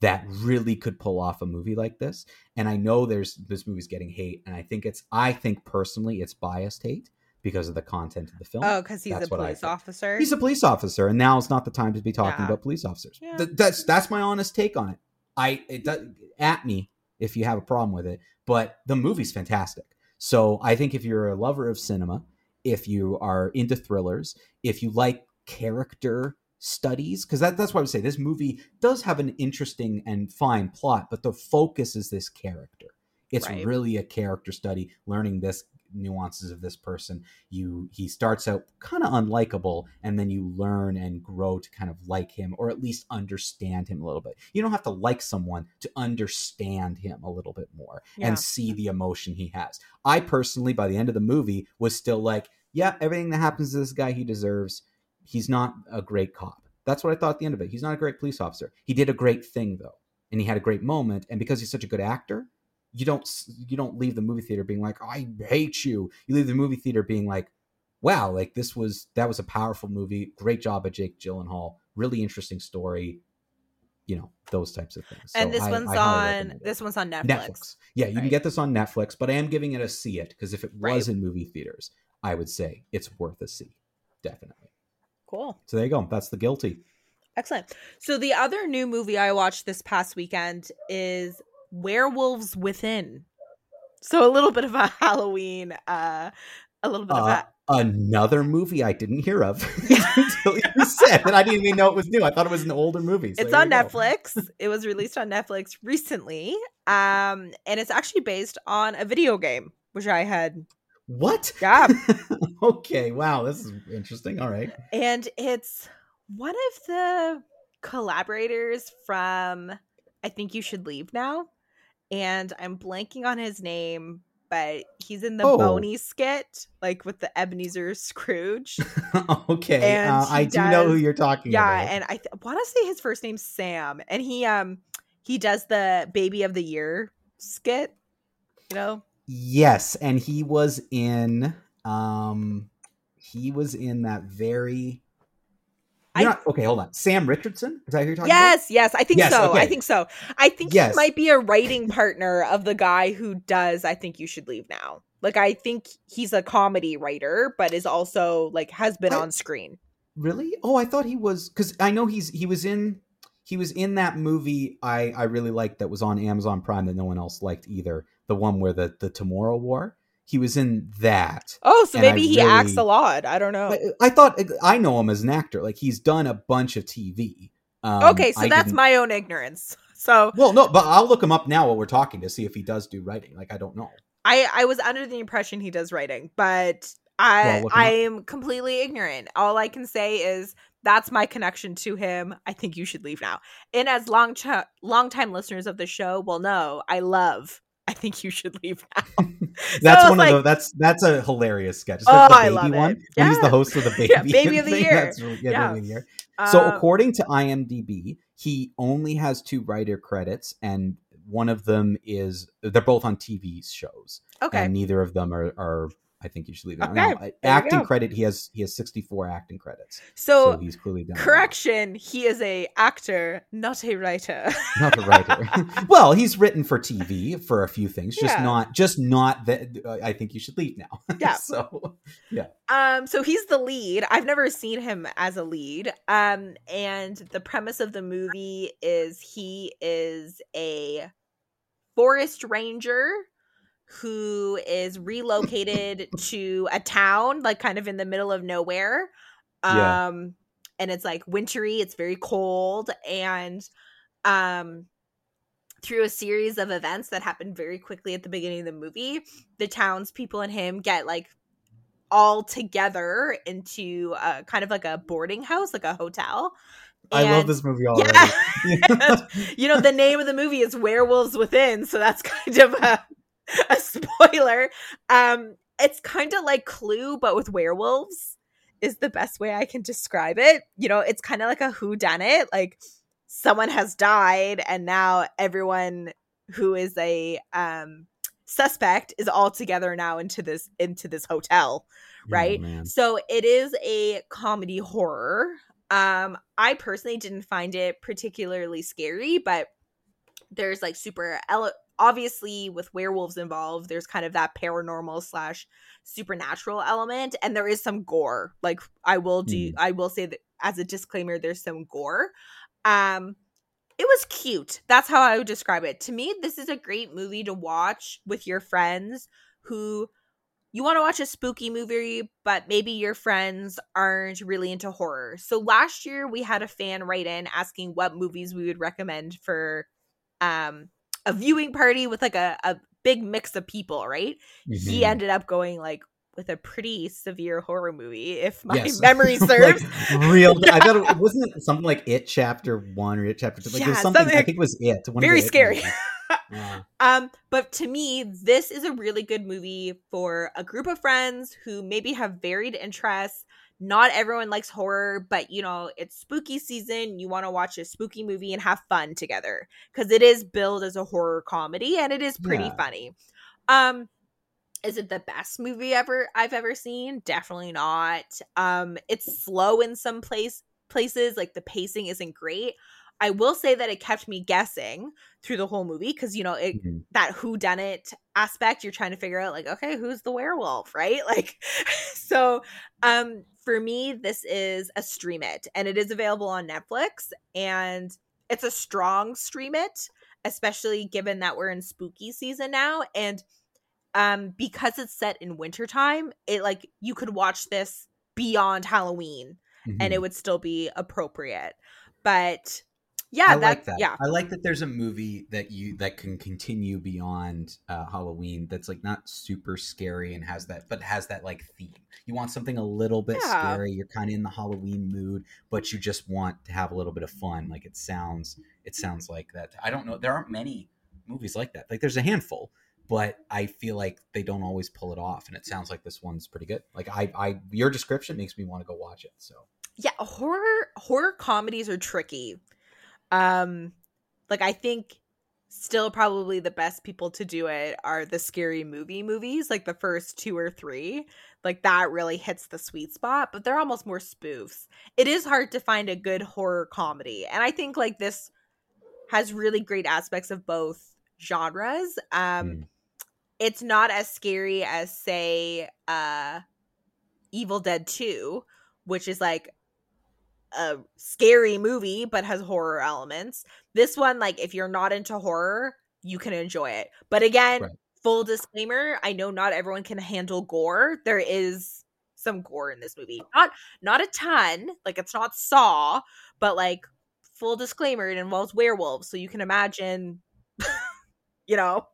that really could pull off a movie like this. And I know there's this movie's getting hate, and I think it's, I think personally, it's biased hate because of the content of the film. Oh, because he's That's a police officer. He's a police officer, and now is not the time to be talking Yeah. about police officers. Yeah. Th- that's that's my honest take on it. I it does, at me if you have a problem with it, but the movie's fantastic. So I think if you're a lover of cinema, if you are into thrillers, if you like character studies, because that, that's why I would say this movie does have an interesting and fine plot, but the focus is this character. It's Right. really a character study, learning this nuances of this person. You he starts out kind of unlikable and then you learn and grow to kind of like him or at least understand him a little bit. You don't have to like someone to understand him a little bit more Yeah. and see the emotion he has. I personally by the end of the movie was still like yeah everything that happens to this guy he deserves. He's not a great cop. That's what i thought at the end of it. He's not a great police officer. He did a great thing though and he had a great moment and because he's such a good actor you don't you don't leave the movie theater being like i hate you. You leave the movie theater being like wow like this was that was a powerful movie. Great job at jake gyllenhaal. Really interesting story. You know those types of things. And So this I- one's I on this one's on Netflix. netflix. Yeah you can get this on netflix but i am giving it a see it because if it was Right. in movie theaters i would say it's worth a see definitely. Cool. so there you go. That's the guilty. Excellent. So the other new movie I watched this past weekend is Werewolves Within. So a little bit of a (laughs) Halloween, uh, a little bit of Uh, a another movie I didn't hear of (laughs) (laughs) until you said, and I didn't even know it was new. I thought it was an older movie. so it's on. Netflix. it was released on Netflix recently. Um, and it's actually based on a video game, which I had What? yeah. okay. Wow. This is interesting. All right. and it's one of the collaborators from I think you should leave now. And I'm blanking on his name, but he's in the Oh. Boney skit, like with the Ebenezer (laughs) Scrooge. (laughs) okay. And Uh, I do know who you're talking yeah, about. Yeah, and I th- want to say his first name's Sam, and he um he does the Baby of the Year skit. You know, yes, and he was in. Um, he was in that very. I- You're not- okay, hold on. Sam Richardson. Is that who you're talking about? yes, yes, I think Yes, so. I think so. I think Yes. he might be a writing partner of the guy who does. I think you should leave now. Like I think he's a comedy writer, but is also like has been I- on screen. Really? Oh, I thought he was because I know he's he was in he was in that movie I I really liked that was on Amazon Prime that no one else liked either. The one where the the Tomorrow War. He was in that. Oh, so maybe he acts a lot. I don't know. I, I thought I know him as an actor. Like he's done a bunch of TV. Um, okay, so I that's my own ignorance. (laughs) So Well, no, but I'll look him up now while we're talking to see if he does do writing. Like I don't know. I I was under the impression he does writing, but I up. I am completely ignorant. All I can say is that's my connection to him. I think you should leave now. And as long ch- long time listeners of the show will know, I love. I think you should leave (laughs) now. (laughs) That's it's one like- of the that's that's a hilarious sketch. Oh, Especially I the love baby it. one when he's the host of the baby. (laughs) Yeah, Baby of the thing. Year. That's really, yeah, Yeah. Baby of the year. So Um, according to IMDb, he only has two writer credits, and one of them is they're both on TV shows, okay, and neither of them are, are I think you should leave it. Okay, now, acting credit, he has he has 64 acting credits. So, so he's clearly done. Correction, he is a actor, not a writer. (laughs) not a writer. (laughs) well, he's written for TV for a few things, just yeah. not just not that. Uh, I think you should leave now. (laughs) Yeah. so yeah. Um. So he's the lead. I've never seen him as a lead. Um. And the premise of the movie is he is a forest ranger who is relocated (laughs) to a town like kind of in the middle of nowhere um yeah. and it's like wintry it's very cold and um through a series of events that happen very quickly at the beginning of the movie the townspeople and him get like all together into a, kind of like a boarding house like a hotel and, I love this movie (laughs) already. Yeah. (laughs) you know, the name of the movie is Werewolves Within, so that's kind of a, (laughs) a spoiler. Um, it's kind of like Clue, but with werewolves, is the best way I can describe it. You know, it's kind of like a who done it. Like someone has died, and now everyone who is a um suspect is all together now into this into this hotel right oh, so it is a comedy horror um, I personally didn't find it particularly scary, but there's like super ele- obviously with werewolves involved there's kind of that paranormal slash supernatural element and there is some gore like i will do mm. i will say that as a disclaimer there's some gore um it was cute that's how i would describe it to me this is a great movie to watch with your friends who you want to watch a spooky movie, but maybe your friends aren't really into horror. So last year we had a fan write in asking what movies we would recommend for um a viewing party with like a, a big mix of people, right? Mm-hmm. He ended up going like with a pretty severe horror movie, if my yes. (laughs) memory (laughs) serves. like, real, I thought it (laughs) wasn't it something like It Chapter One or It Chapter Two. Like yeah, something, something, I think it was It. very scary. yeah. Um, but to me, this is a really good movie for a group of friends who maybe have varied interests. Not everyone likes horror, but you know, it's spooky season. You want to watch a spooky movie and have fun together because it is billed as a horror comedy and it is pretty yeah. funny. Um, is it the best movie ever I've ever seen? Definitely not. Um, it's slow in some place places, like the pacing isn't great. I will say that it kept me guessing through the whole movie because you know it mm-hmm. that who done it aspect you're trying to figure out like okay who's the werewolf right (laughs) like so um for me this is a stream it and it is available on Netflix and it's a strong stream it especially given that we're in spooky season now and um because it's set in wintertime it like you could watch this beyond Halloween mm-hmm. and it mm-hmm. would still be appropriate but yeah, I like that. Yeah, I like that. There's a movie that you that can continue beyond uh, Halloween. That's like not super scary and has that, but has that like theme. You want something a little bit yeah. scary. You're kind of in the Halloween mood, but you just want to have a little bit of fun. Like it sounds, it sounds like that. I don't know. There aren't many movies like that. Like there's a handful, but I feel like they don't always pull it off. And it sounds like this one's pretty good. Like I, I, your description makes me want to go watch it. So yeah, horror horror comedies are tricky um, like I think still probably the best people to do it are the scary movie movies, like the first two or three. Like that really hits the sweet spot, but they're almost more spoofs. It is hard to find a good horror comedy. And I think like this has really great aspects of both genres. Um mm. it's not as scary as say uh Evil Dead 2, which is like a scary movie but has horror elements. This one, like, if you're not into horror, you can enjoy it. But again, right. full disclaimer, I know not everyone can handle gore. There is some gore in this movie. Not not a ton. Like it's not Saw, but like full disclaimer, it involves werewolves. So you can imagine (laughs) you know.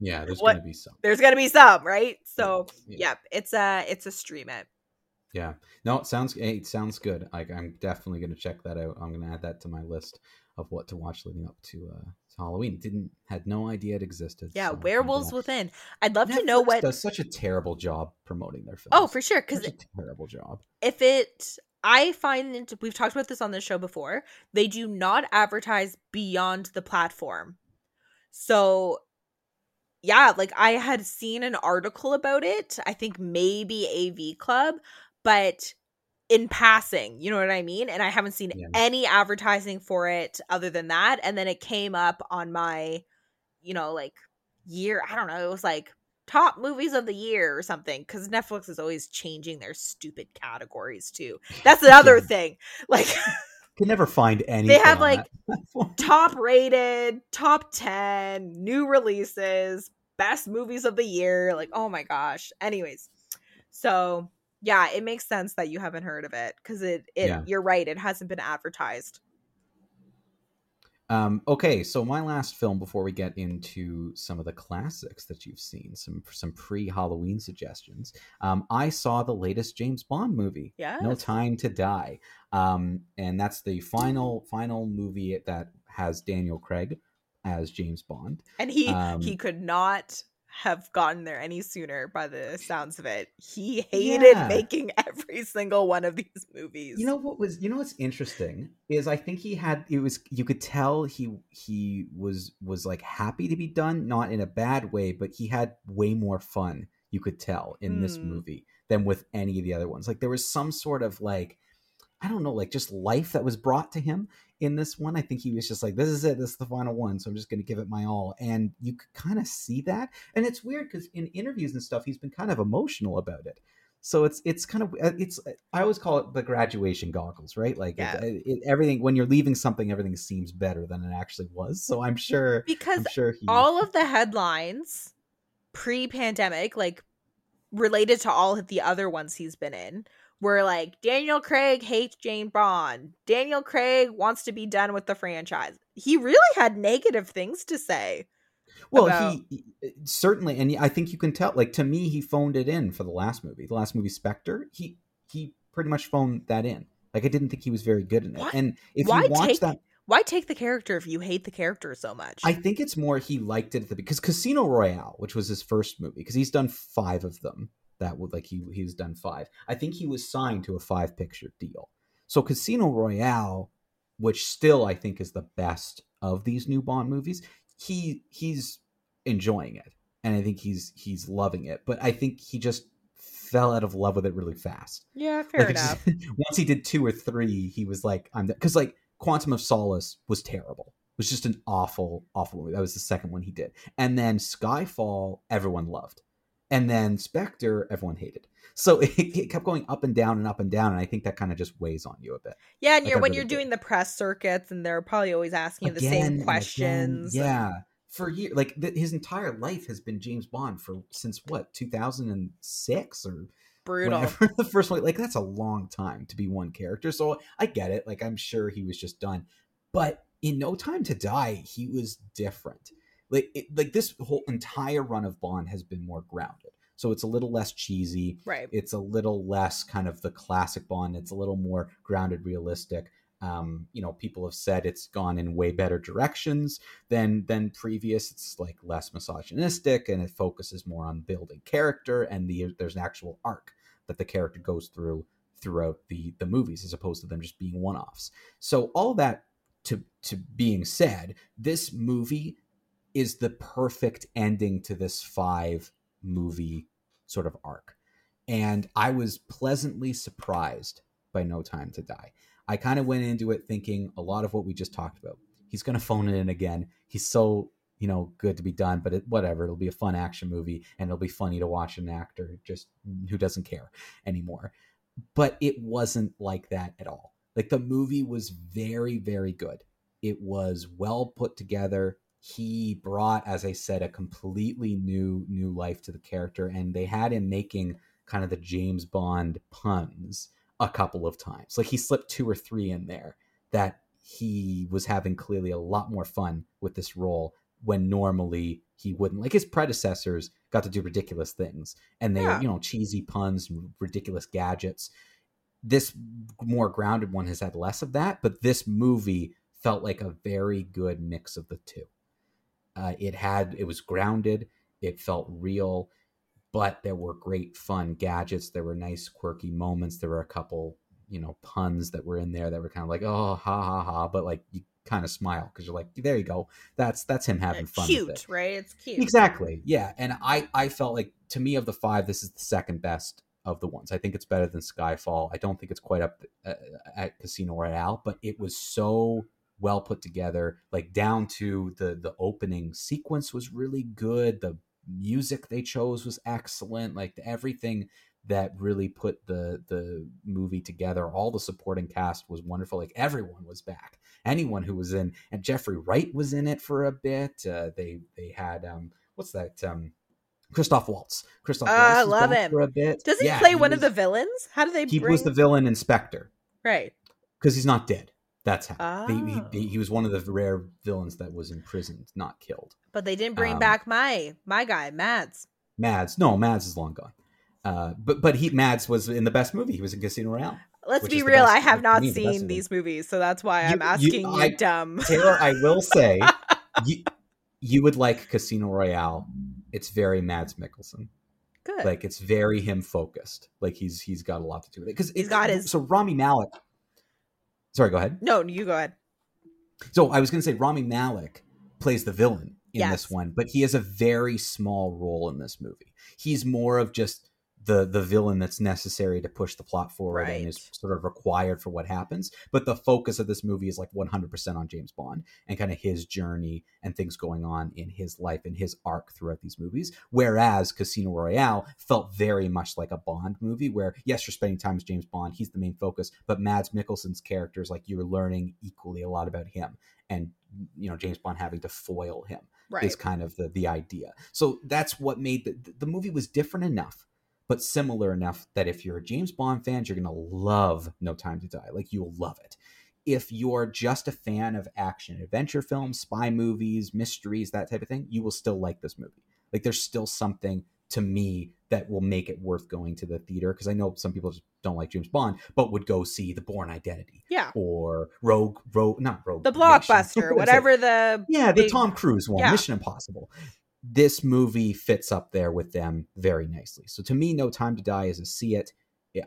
yeah, there's what, gonna be some. There's gonna be some, right? So yeah. yep, it's a it's a stream it. Yeah. No, it sounds it sounds good. Like I'm definitely going to check that out. I'm going to add that to my list of what to watch leading up to uh to Halloween. Didn't had no idea it existed. Yeah, so Werewolves Within. I'd love Netflix to know what does such a terrible job promoting their films. Oh, for sure cuz terrible job. If it I find it, we've talked about this on the show before. They do not advertise beyond the platform. So yeah, like I had seen an article about it. I think maybe AV Club, but in passing, you know what I mean? And I haven't seen yeah. any advertising for it other than that. And then it came up on my, you know, like year, I don't know, it was like top movies of the year or something because Netflix is always changing their stupid categories too. That's (laughs) another thing. (laughs) Like can never find any. (laughs) They have like top rated, top 10, new releases, best movies of the year. Like, oh my gosh. Anyways, so yeah, it makes sense that you haven't heard of it because it, it yeah. you're right, it hasn't been advertised. Um, okay, so my last film before we get into some of the classics that you've seen, some some pre Halloween suggestions. Um, I saw the latest James Bond movie, yeah, No Time to Die, um, and that's the final final movie that has Daniel Craig as James Bond, and he he um, could not have gotten there any sooner by the sounds of it. He hated yeah. making (laughs) every single one of these movies. You know what was you know what's interesting is I think he had it was you could tell he he was was like happy to be done, not in a bad way, but he had way more fun, you could tell in mm. this hmm. movie than with any of the other ones. Like there was some sort of like I don't know, like just life that was brought to him in this one. I think he was just like, this is it, this is the final one, so I'm just going to give it my all. And you could kind of see that. And it's weird because in interviews and stuff, he's been kind of emotional about it. So it's it's kind of uh, it's I always call it the graduation goggles, right? Like yeah. it, it, everything when you're leaving something, everything seems better than it actually was. So I'm sure because I'm sure he... all of the headlines pre-pandemic, like related to all of the other ones he's been in, where like Daniel Craig hates Jane Bond. Daniel Craig wants to be done with the franchise. He really had negative things to say. Well, about... he, he, certainly, and I think you can tell. Like to me, he phoned it in for the last movie, the last movie, Spectre. He he pretty much phoned that in. Like I didn't think he was very good in it. What? And if why you watch take, that, why take the character if you hate the character so much? I think it's more he liked it at the because Casino Royale, which was his first movie, because he's done five of them that would like he he's done five. I think he was signed to a five picture deal. So Casino Royale, which still I think is the best of these new Bond movies, he he's enjoying it, and I think he's he's loving it. But I think he just fell out of love with it really fast. Yeah, fair like, enough. Just, (laughs) once he did two or three, he was like, "I'm," because like Quantum of Solace was terrible. It was just an awful, awful movie. That was the second one he did, and then Skyfall, everyone loved and then Spectre, everyone hated. So (laughs) it, it, kept going up and down and up and down, and I think that kind of just weighs on you a bit. Yeah, and like you're, when really you're doing the press circuits, and they're probably always asking you the same questions. Again, yeah, for years, like th- his entire life has been James Bond for since what 2006 or brutal. (laughs) the first one, like that's a long time to be one character. So I get it. Like I'm sure he was just done, but in No Time to Die, he was different like it, like this whole entire run of Bond has been more grounded. So it's a little less cheesy. Right. It's a little less kind of the classic Bond. It's a little more grounded, realistic. Um, you know, people have said it's gone in way better directions than than previous. It's like less misogynistic and it focuses more on building character and the there's an actual arc that the character goes through throughout the the movies as opposed to them just being one-offs. So all that to to being said, this movie is the perfect ending to this five movie sort of arc. And I was pleasantly surprised by No Time to Die. I kind of went into it thinking a lot of what we just talked about. He's going to phone it in again. He's so, you know, good to be done, but it, whatever. It'll be a fun action movie and it'll be funny to watch an actor just who doesn't care anymore. But it wasn't like that at all. Like the movie was very, very good. It was well put together he brought, as I said, a completely new new life to the character, and they had him making kind of the James Bond puns a couple of times. Like he slipped two or three in there that he was having clearly a lot more fun with this role when normally he wouldn't. Like his predecessors got to do ridiculous things, and they yeah. you know cheesy puns, ridiculous gadgets. This more grounded one has had less of that, but this movie felt like a very good mix of the two. Uh, it had it was grounded. It felt real, but there were great fun gadgets. There were nice quirky moments. There were a couple you know puns that were in there that were kind of like oh ha ha ha, but like you kind of smile because you're like, there you go, that's that's him having fun. Cute, it. right? It's cute. Exactly. Yeah, and I I felt like to me of the five, this is the second best of the ones. I think it's better than Skyfall. I don't think it's quite up uh, at Casino Royale, but it was so well put together like down to the the opening sequence was really good the music they chose was excellent like everything that really put the the movie together all the supporting cast was wonderful like everyone was back anyone who was in and jeffrey wright was in it for a bit uh, they they had um what's that um Christoph Waltz. Christoph uh, Waltz I love him for a bit. Does he Yeah, play one was- of the villains? How do they? He bring... was the villain in Spectre right. because he's not dead. That's how They- he, Oh. he, he was one of the rare villains that was imprisoned, not killed. But they didn't bring Um, back my my guy Mads. Mads, no, Mads is long gone. Uh, but but he Mads was in the best movie. He was in Casino Royale. Let's be real. I have not me, seen of these movies, so that's why I'm you- asking you, I- dumb. Taylor, I will say, (laughs) you, you would like Casino Royale. It's very Mads Mikkelsen. Good. Like it's very him focused. Like he's he's got a lot to do with it because He's got his- So Rami Malek. Sorry, go ahead. no, you go ahead. So I was going to say Rami Malek plays the villain in Yes. this one, but he has a very small role in this movie. He's more of just the the villain that's necessary to push the plot forward and is sort of required for what happens. But the focus of this movie is like 100% on James Bond and kind of his journey and things going on in his life and his arc throughout these movies. Whereas Casino Royale felt very much like a Bond movie where yes, you're spending time with James Bond, he's the main focus, but Mads Mikkelsen's character is like you're learning equally a lot about him and you know James Bond having to foil him Right. is kind of the the idea. So that's what made the the movie was different enough, but similar enough that if you're a James Bond fan, you're gonna love No Time to Die. Like you'll love it. If you're just a fan of action adventure films, spy movies, mysteries, that type of thing, you will still like this movie. Like there's still something to me that will make it worth going to the theater because I know some people just don't like James Bond, but would go see The Bourne Identity yeah. or Rogue, Rogue, not Rogue, The blockbuster, (laughs) whatever the Yeah, the Tom Cruise one, Yeah. Mission Impossible. This movie fits up there with them very nicely. So to me, No Time to Die is a see it.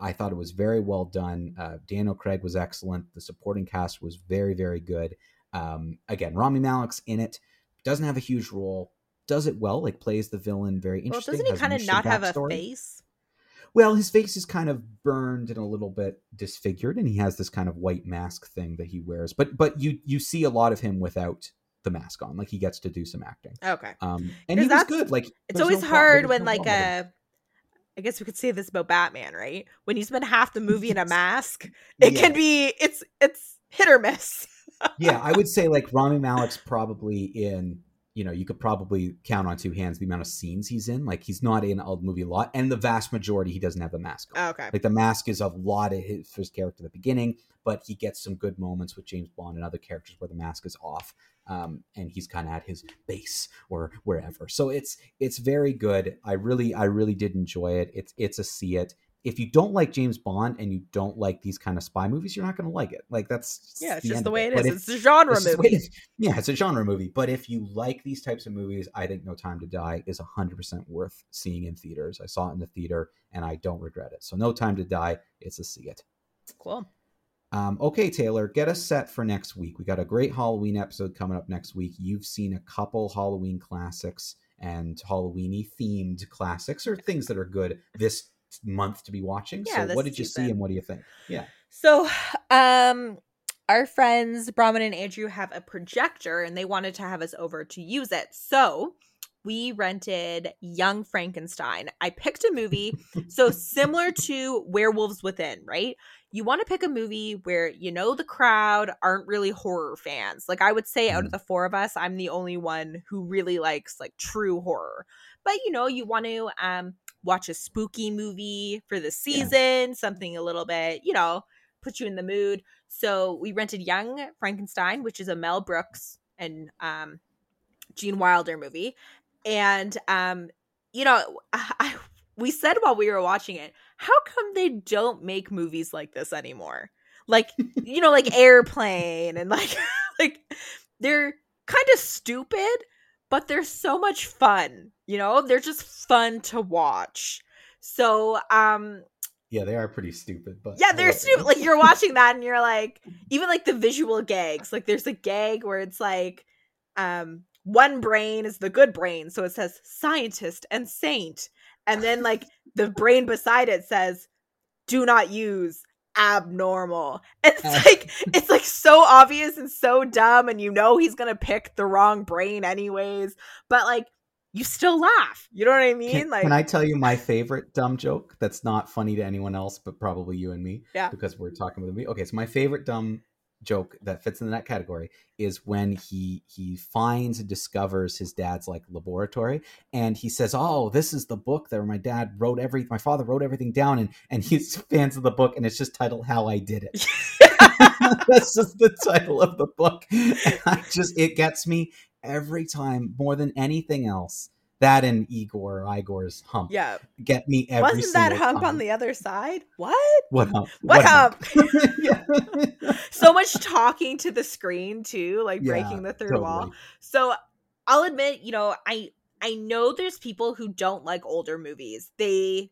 I thought it was very well done. Uh, Daniel Craig was excellent. The supporting cast was very, very good. Um, again, Rami Malek's in it. Doesn't have a huge role. Does it well. Like plays the villain very well, interesting. doesn't he kind of not have a face? Well, his face is kind of burned and a little bit disfigured, and he has this kind of white mask thing that he wears. But but you you see a lot of him without the mask on. Like he gets to do some acting. Okay. Um, and he was good. Like It's always no hard when no like a I guess we could say this about Batman, right? When you spend half the movie in a (laughs) mask, it can be it's it's hit or miss. yeah, I would say like (laughs) Rami Malek's probably in. You know, you could probably count on two hands the amount of scenes he's in. Like he's not in a movie a lot, and the vast majority he doesn't have the mask on. Okay. Like the mask is a lot of his, his character at the beginning, but he gets some good moments with James Bond and other characters where the mask is off, um, and he's kind of at his base or wherever. So it's it's very good. I really I really did enjoy it. It's it's a see it. If you don't like James Bond and you don't like these kind of spy movies, you're not going to like it. Like that's Yeah, it's just the way it But is. if- It's a genre it's just the way movie. it yeah, it's a genre movie. But if you like these types of movies, I think No Time to Die is 100% worth seeing in theaters. I saw it in the theater and I don't regret it. So No Time to Die, it's a see it. Cool. Um, okay, Taylor, get us set for next week. We got a great Halloween episode coming up next week. You've seen a couple Halloween classics and Halloweeny themed classics or things that are good this month to be watching. Yeah, so what did you see and what do you think? Yeah. So, um, our friends Brahman and Andrew have a projector, and they wanted to have us over to use it. So we rented Young Frankenstein. I picked a movie (laughs) so similar to Werewolves Within, right? You want to pick a movie where you know the crowd aren't really horror fans. Like I would say out of the four of us, I'm the only one who really likes like true horror. But you know, you want to um watch a spooky movie for the season, something a little bit, you know, put you in the mood. So we rented Young Frankenstein, which is a Mel Brooks and um Gene Wilder movie. And um, you know, I, I we said while we were watching it, how come they don't make movies like this anymore? Like, (laughs) you know, like Airplane and like (laughs) like they're kind of stupid, but they're so much fun. You know, they're just fun to watch. So, um Yeah, they are pretty stupid, but yeah, they're stupid. Like you're watching that and you're like, (laughs) even like the visual gags. Like there's a gag where it's like, um, one brain is the good brain, so it says scientist and saint, and then like the brain beside it says, do not use abnormal. (laughs) It's (laughs) like it's like so obvious and so dumb, and you know he's gonna pick the wrong brain anyways. But like you still laugh. You know what I mean? Can, like Can I tell you my favorite dumb joke that's not funny to anyone else but probably you and me? Yeah. Because we're talking with me. Okay, so my favorite dumb joke that fits in that category is when he he finds and discovers his dad's like laboratory and he says oh this is the book that my dad wrote every my father wrote everything down and and he's (laughs) fans of the book and it's just titled how i did it. (laughs) (laughs) That's just the title of the book. And i just it gets me every time more than anything else that and Igor Igor's hump. Yeah, get me every. Wasn't that hump time. on the other side? What? What hump? What, what hump? hump? (laughs) (laughs) so much talking to the screen too, like yeah, breaking the third totally. wall. So I'll admit, you know, I I know there's people who don't like older movies. They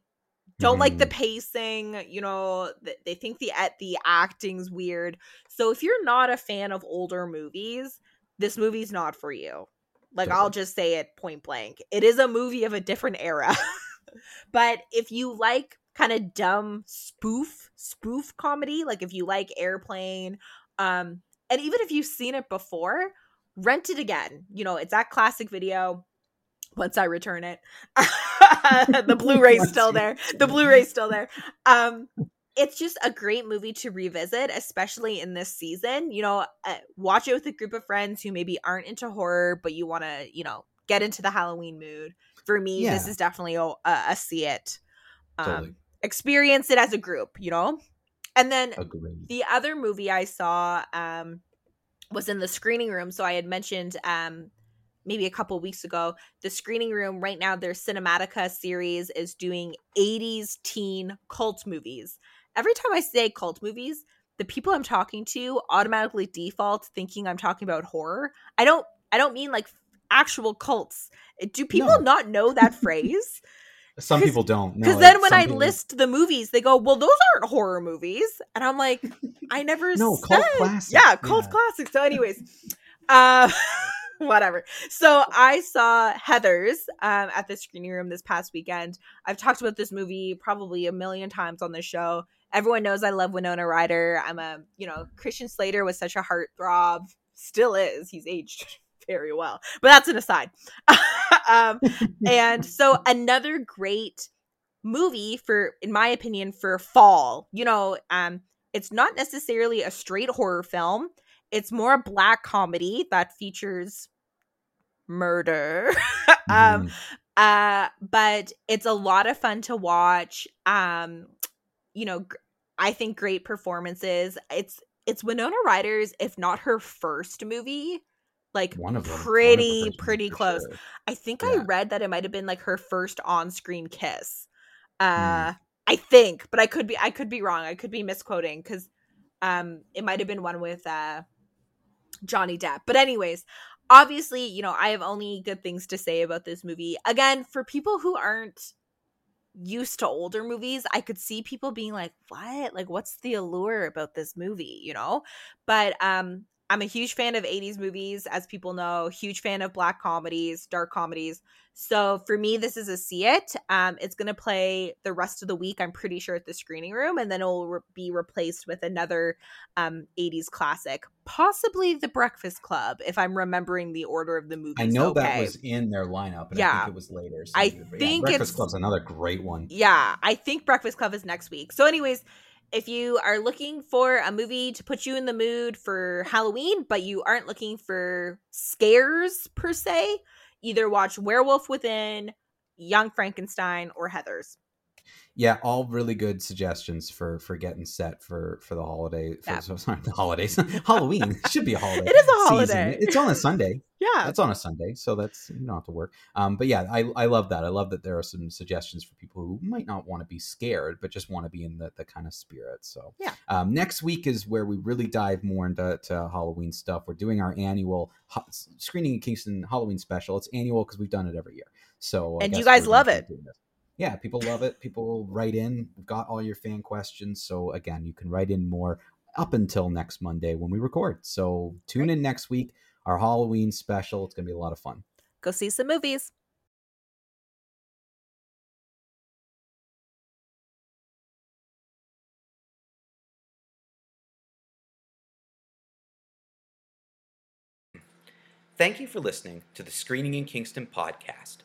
don't mm. like the mm-hmm. pacing you know they think the at the acting's weird so if you're not a fan of older movies this movie's not for you like I'll just say it point blank. It is a movie of a different era. (laughs) but if you like kind of dumb spoof spoof comedy, like if you like Airplane, um and even if you've seen it before, rent it again. You know, it's that classic video once I return it. (laughs) the (laughs) Blu-ray's still there. The Blu-ray's still there. Um it's just a great movie to revisit, especially in this season. You know, uh, watch it with a group of friends who maybe aren't into horror, but you want to, you know, get into the Halloween mood. For me, yeah. this is definitely a, a see it. Um, totally. Experience it as a group, you know? And then Agreed. the other movie I saw um, was in the screening room. So I had mentioned um, maybe a couple weeks ago the screening room right now their cinematica series is doing 80s teen cult movies every time I say cult movies, the people I'm talking to automatically default thinking I'm talking about horror. I don't I don't mean like actual cults. Do people no. not know that (laughs) phrase? Some people don't. Because no, then when I people... list the movies, they go, "Well, those aren't horror movies," and I'm like, "I (laughs) never no said. cult classics." Yeah, cult yeah. classics. So, anyways, (laughs) uh, whatever. So I saw Heathers um, at the screening room this past weekend. I've talked about this movie probably a million times on the show everyone knows I love Winona Ryder. I'm a, you know, Christian Slater was such a heartthrob, still is. He's aged (laughs) very well, but that's an aside. (laughs) um, and (laughs) so another great movie for, in my opinion, for fall. You know, um, it's not necessarily a straight horror film. It's more a black comedy that features murder. um, mm. uh, but it's a lot of fun to watch. Um, you know, I think great performances. It's it's Winona Ryder's, if not her first movie, like one of them, pretty one of pretty close. Sure. I think yeah. I read that it might have been like her first on-screen kiss. Uh mm. I think, but I could be I could be wrong. I could be misquoting cuz um it might have been one with uh Johnny Depp. But anyways, obviously, you know, I have only good things to say about this movie. Again, for people who aren't used to older movies, I could see people being like, "What? Like what's the allure about this movie?" you know? But um I'm a huge fan of 80s movies, as people know, huge fan of black comedies, dark comedies. So for me, this is a see it. Um, it's going to play the rest of the week, I'm pretty sure, at the screening room, and then it will re- be replaced with another um, 80s classic, possibly The Breakfast Club, if I'm remembering the order of the movie. I know okay. that was in their lineup, but yeah. I think it was later. So I think yeah, Breakfast Club's another great one. Yeah, I think Breakfast Club is next week. So, anyways, if you are looking for a movie to put you in the mood for Halloween, but you aren't looking for scares per se, either watch Werewolf Within, Young Frankenstein, or Heathers yeah all really good suggestions for for getting set for for the holiday for, yeah. so, (laughs) sorry, the holidays. (laughs) Halloween (laughs) should be a holiday it is a holiday. Season. it's on a sunday. Yeah. That's on a sunday so that's you don't have to work. Um but yeah i i love that. I love that there are some suggestions for people who might not want to be scared but just want to be in the, the kind of spirit so. Yeah. Um next week is where we really dive more into halloween stuff. We're doing our annual ho- screening in kingston halloween special. It's annual because we've done it every year. So and you guys love it yeah, people love it. People write in, got all your fan questions. So again, you can write in more up until next Monday when we record. So tune in next week, our Halloween special. It's going to be a lot of fun. Go see some movies. Thank you for listening to the Screening in Kingston podcast,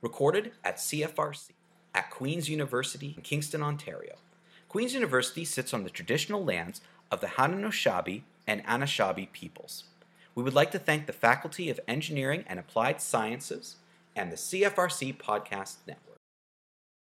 recorded at CFRC at Queen's University in Kingston, Ontario. Queen's University sits on the traditional lands of the Haudenosaunee and Anishinaabe peoples. We would like to thank the Faculty of Engineering and Applied Sciences and the CFRC Podcast Network.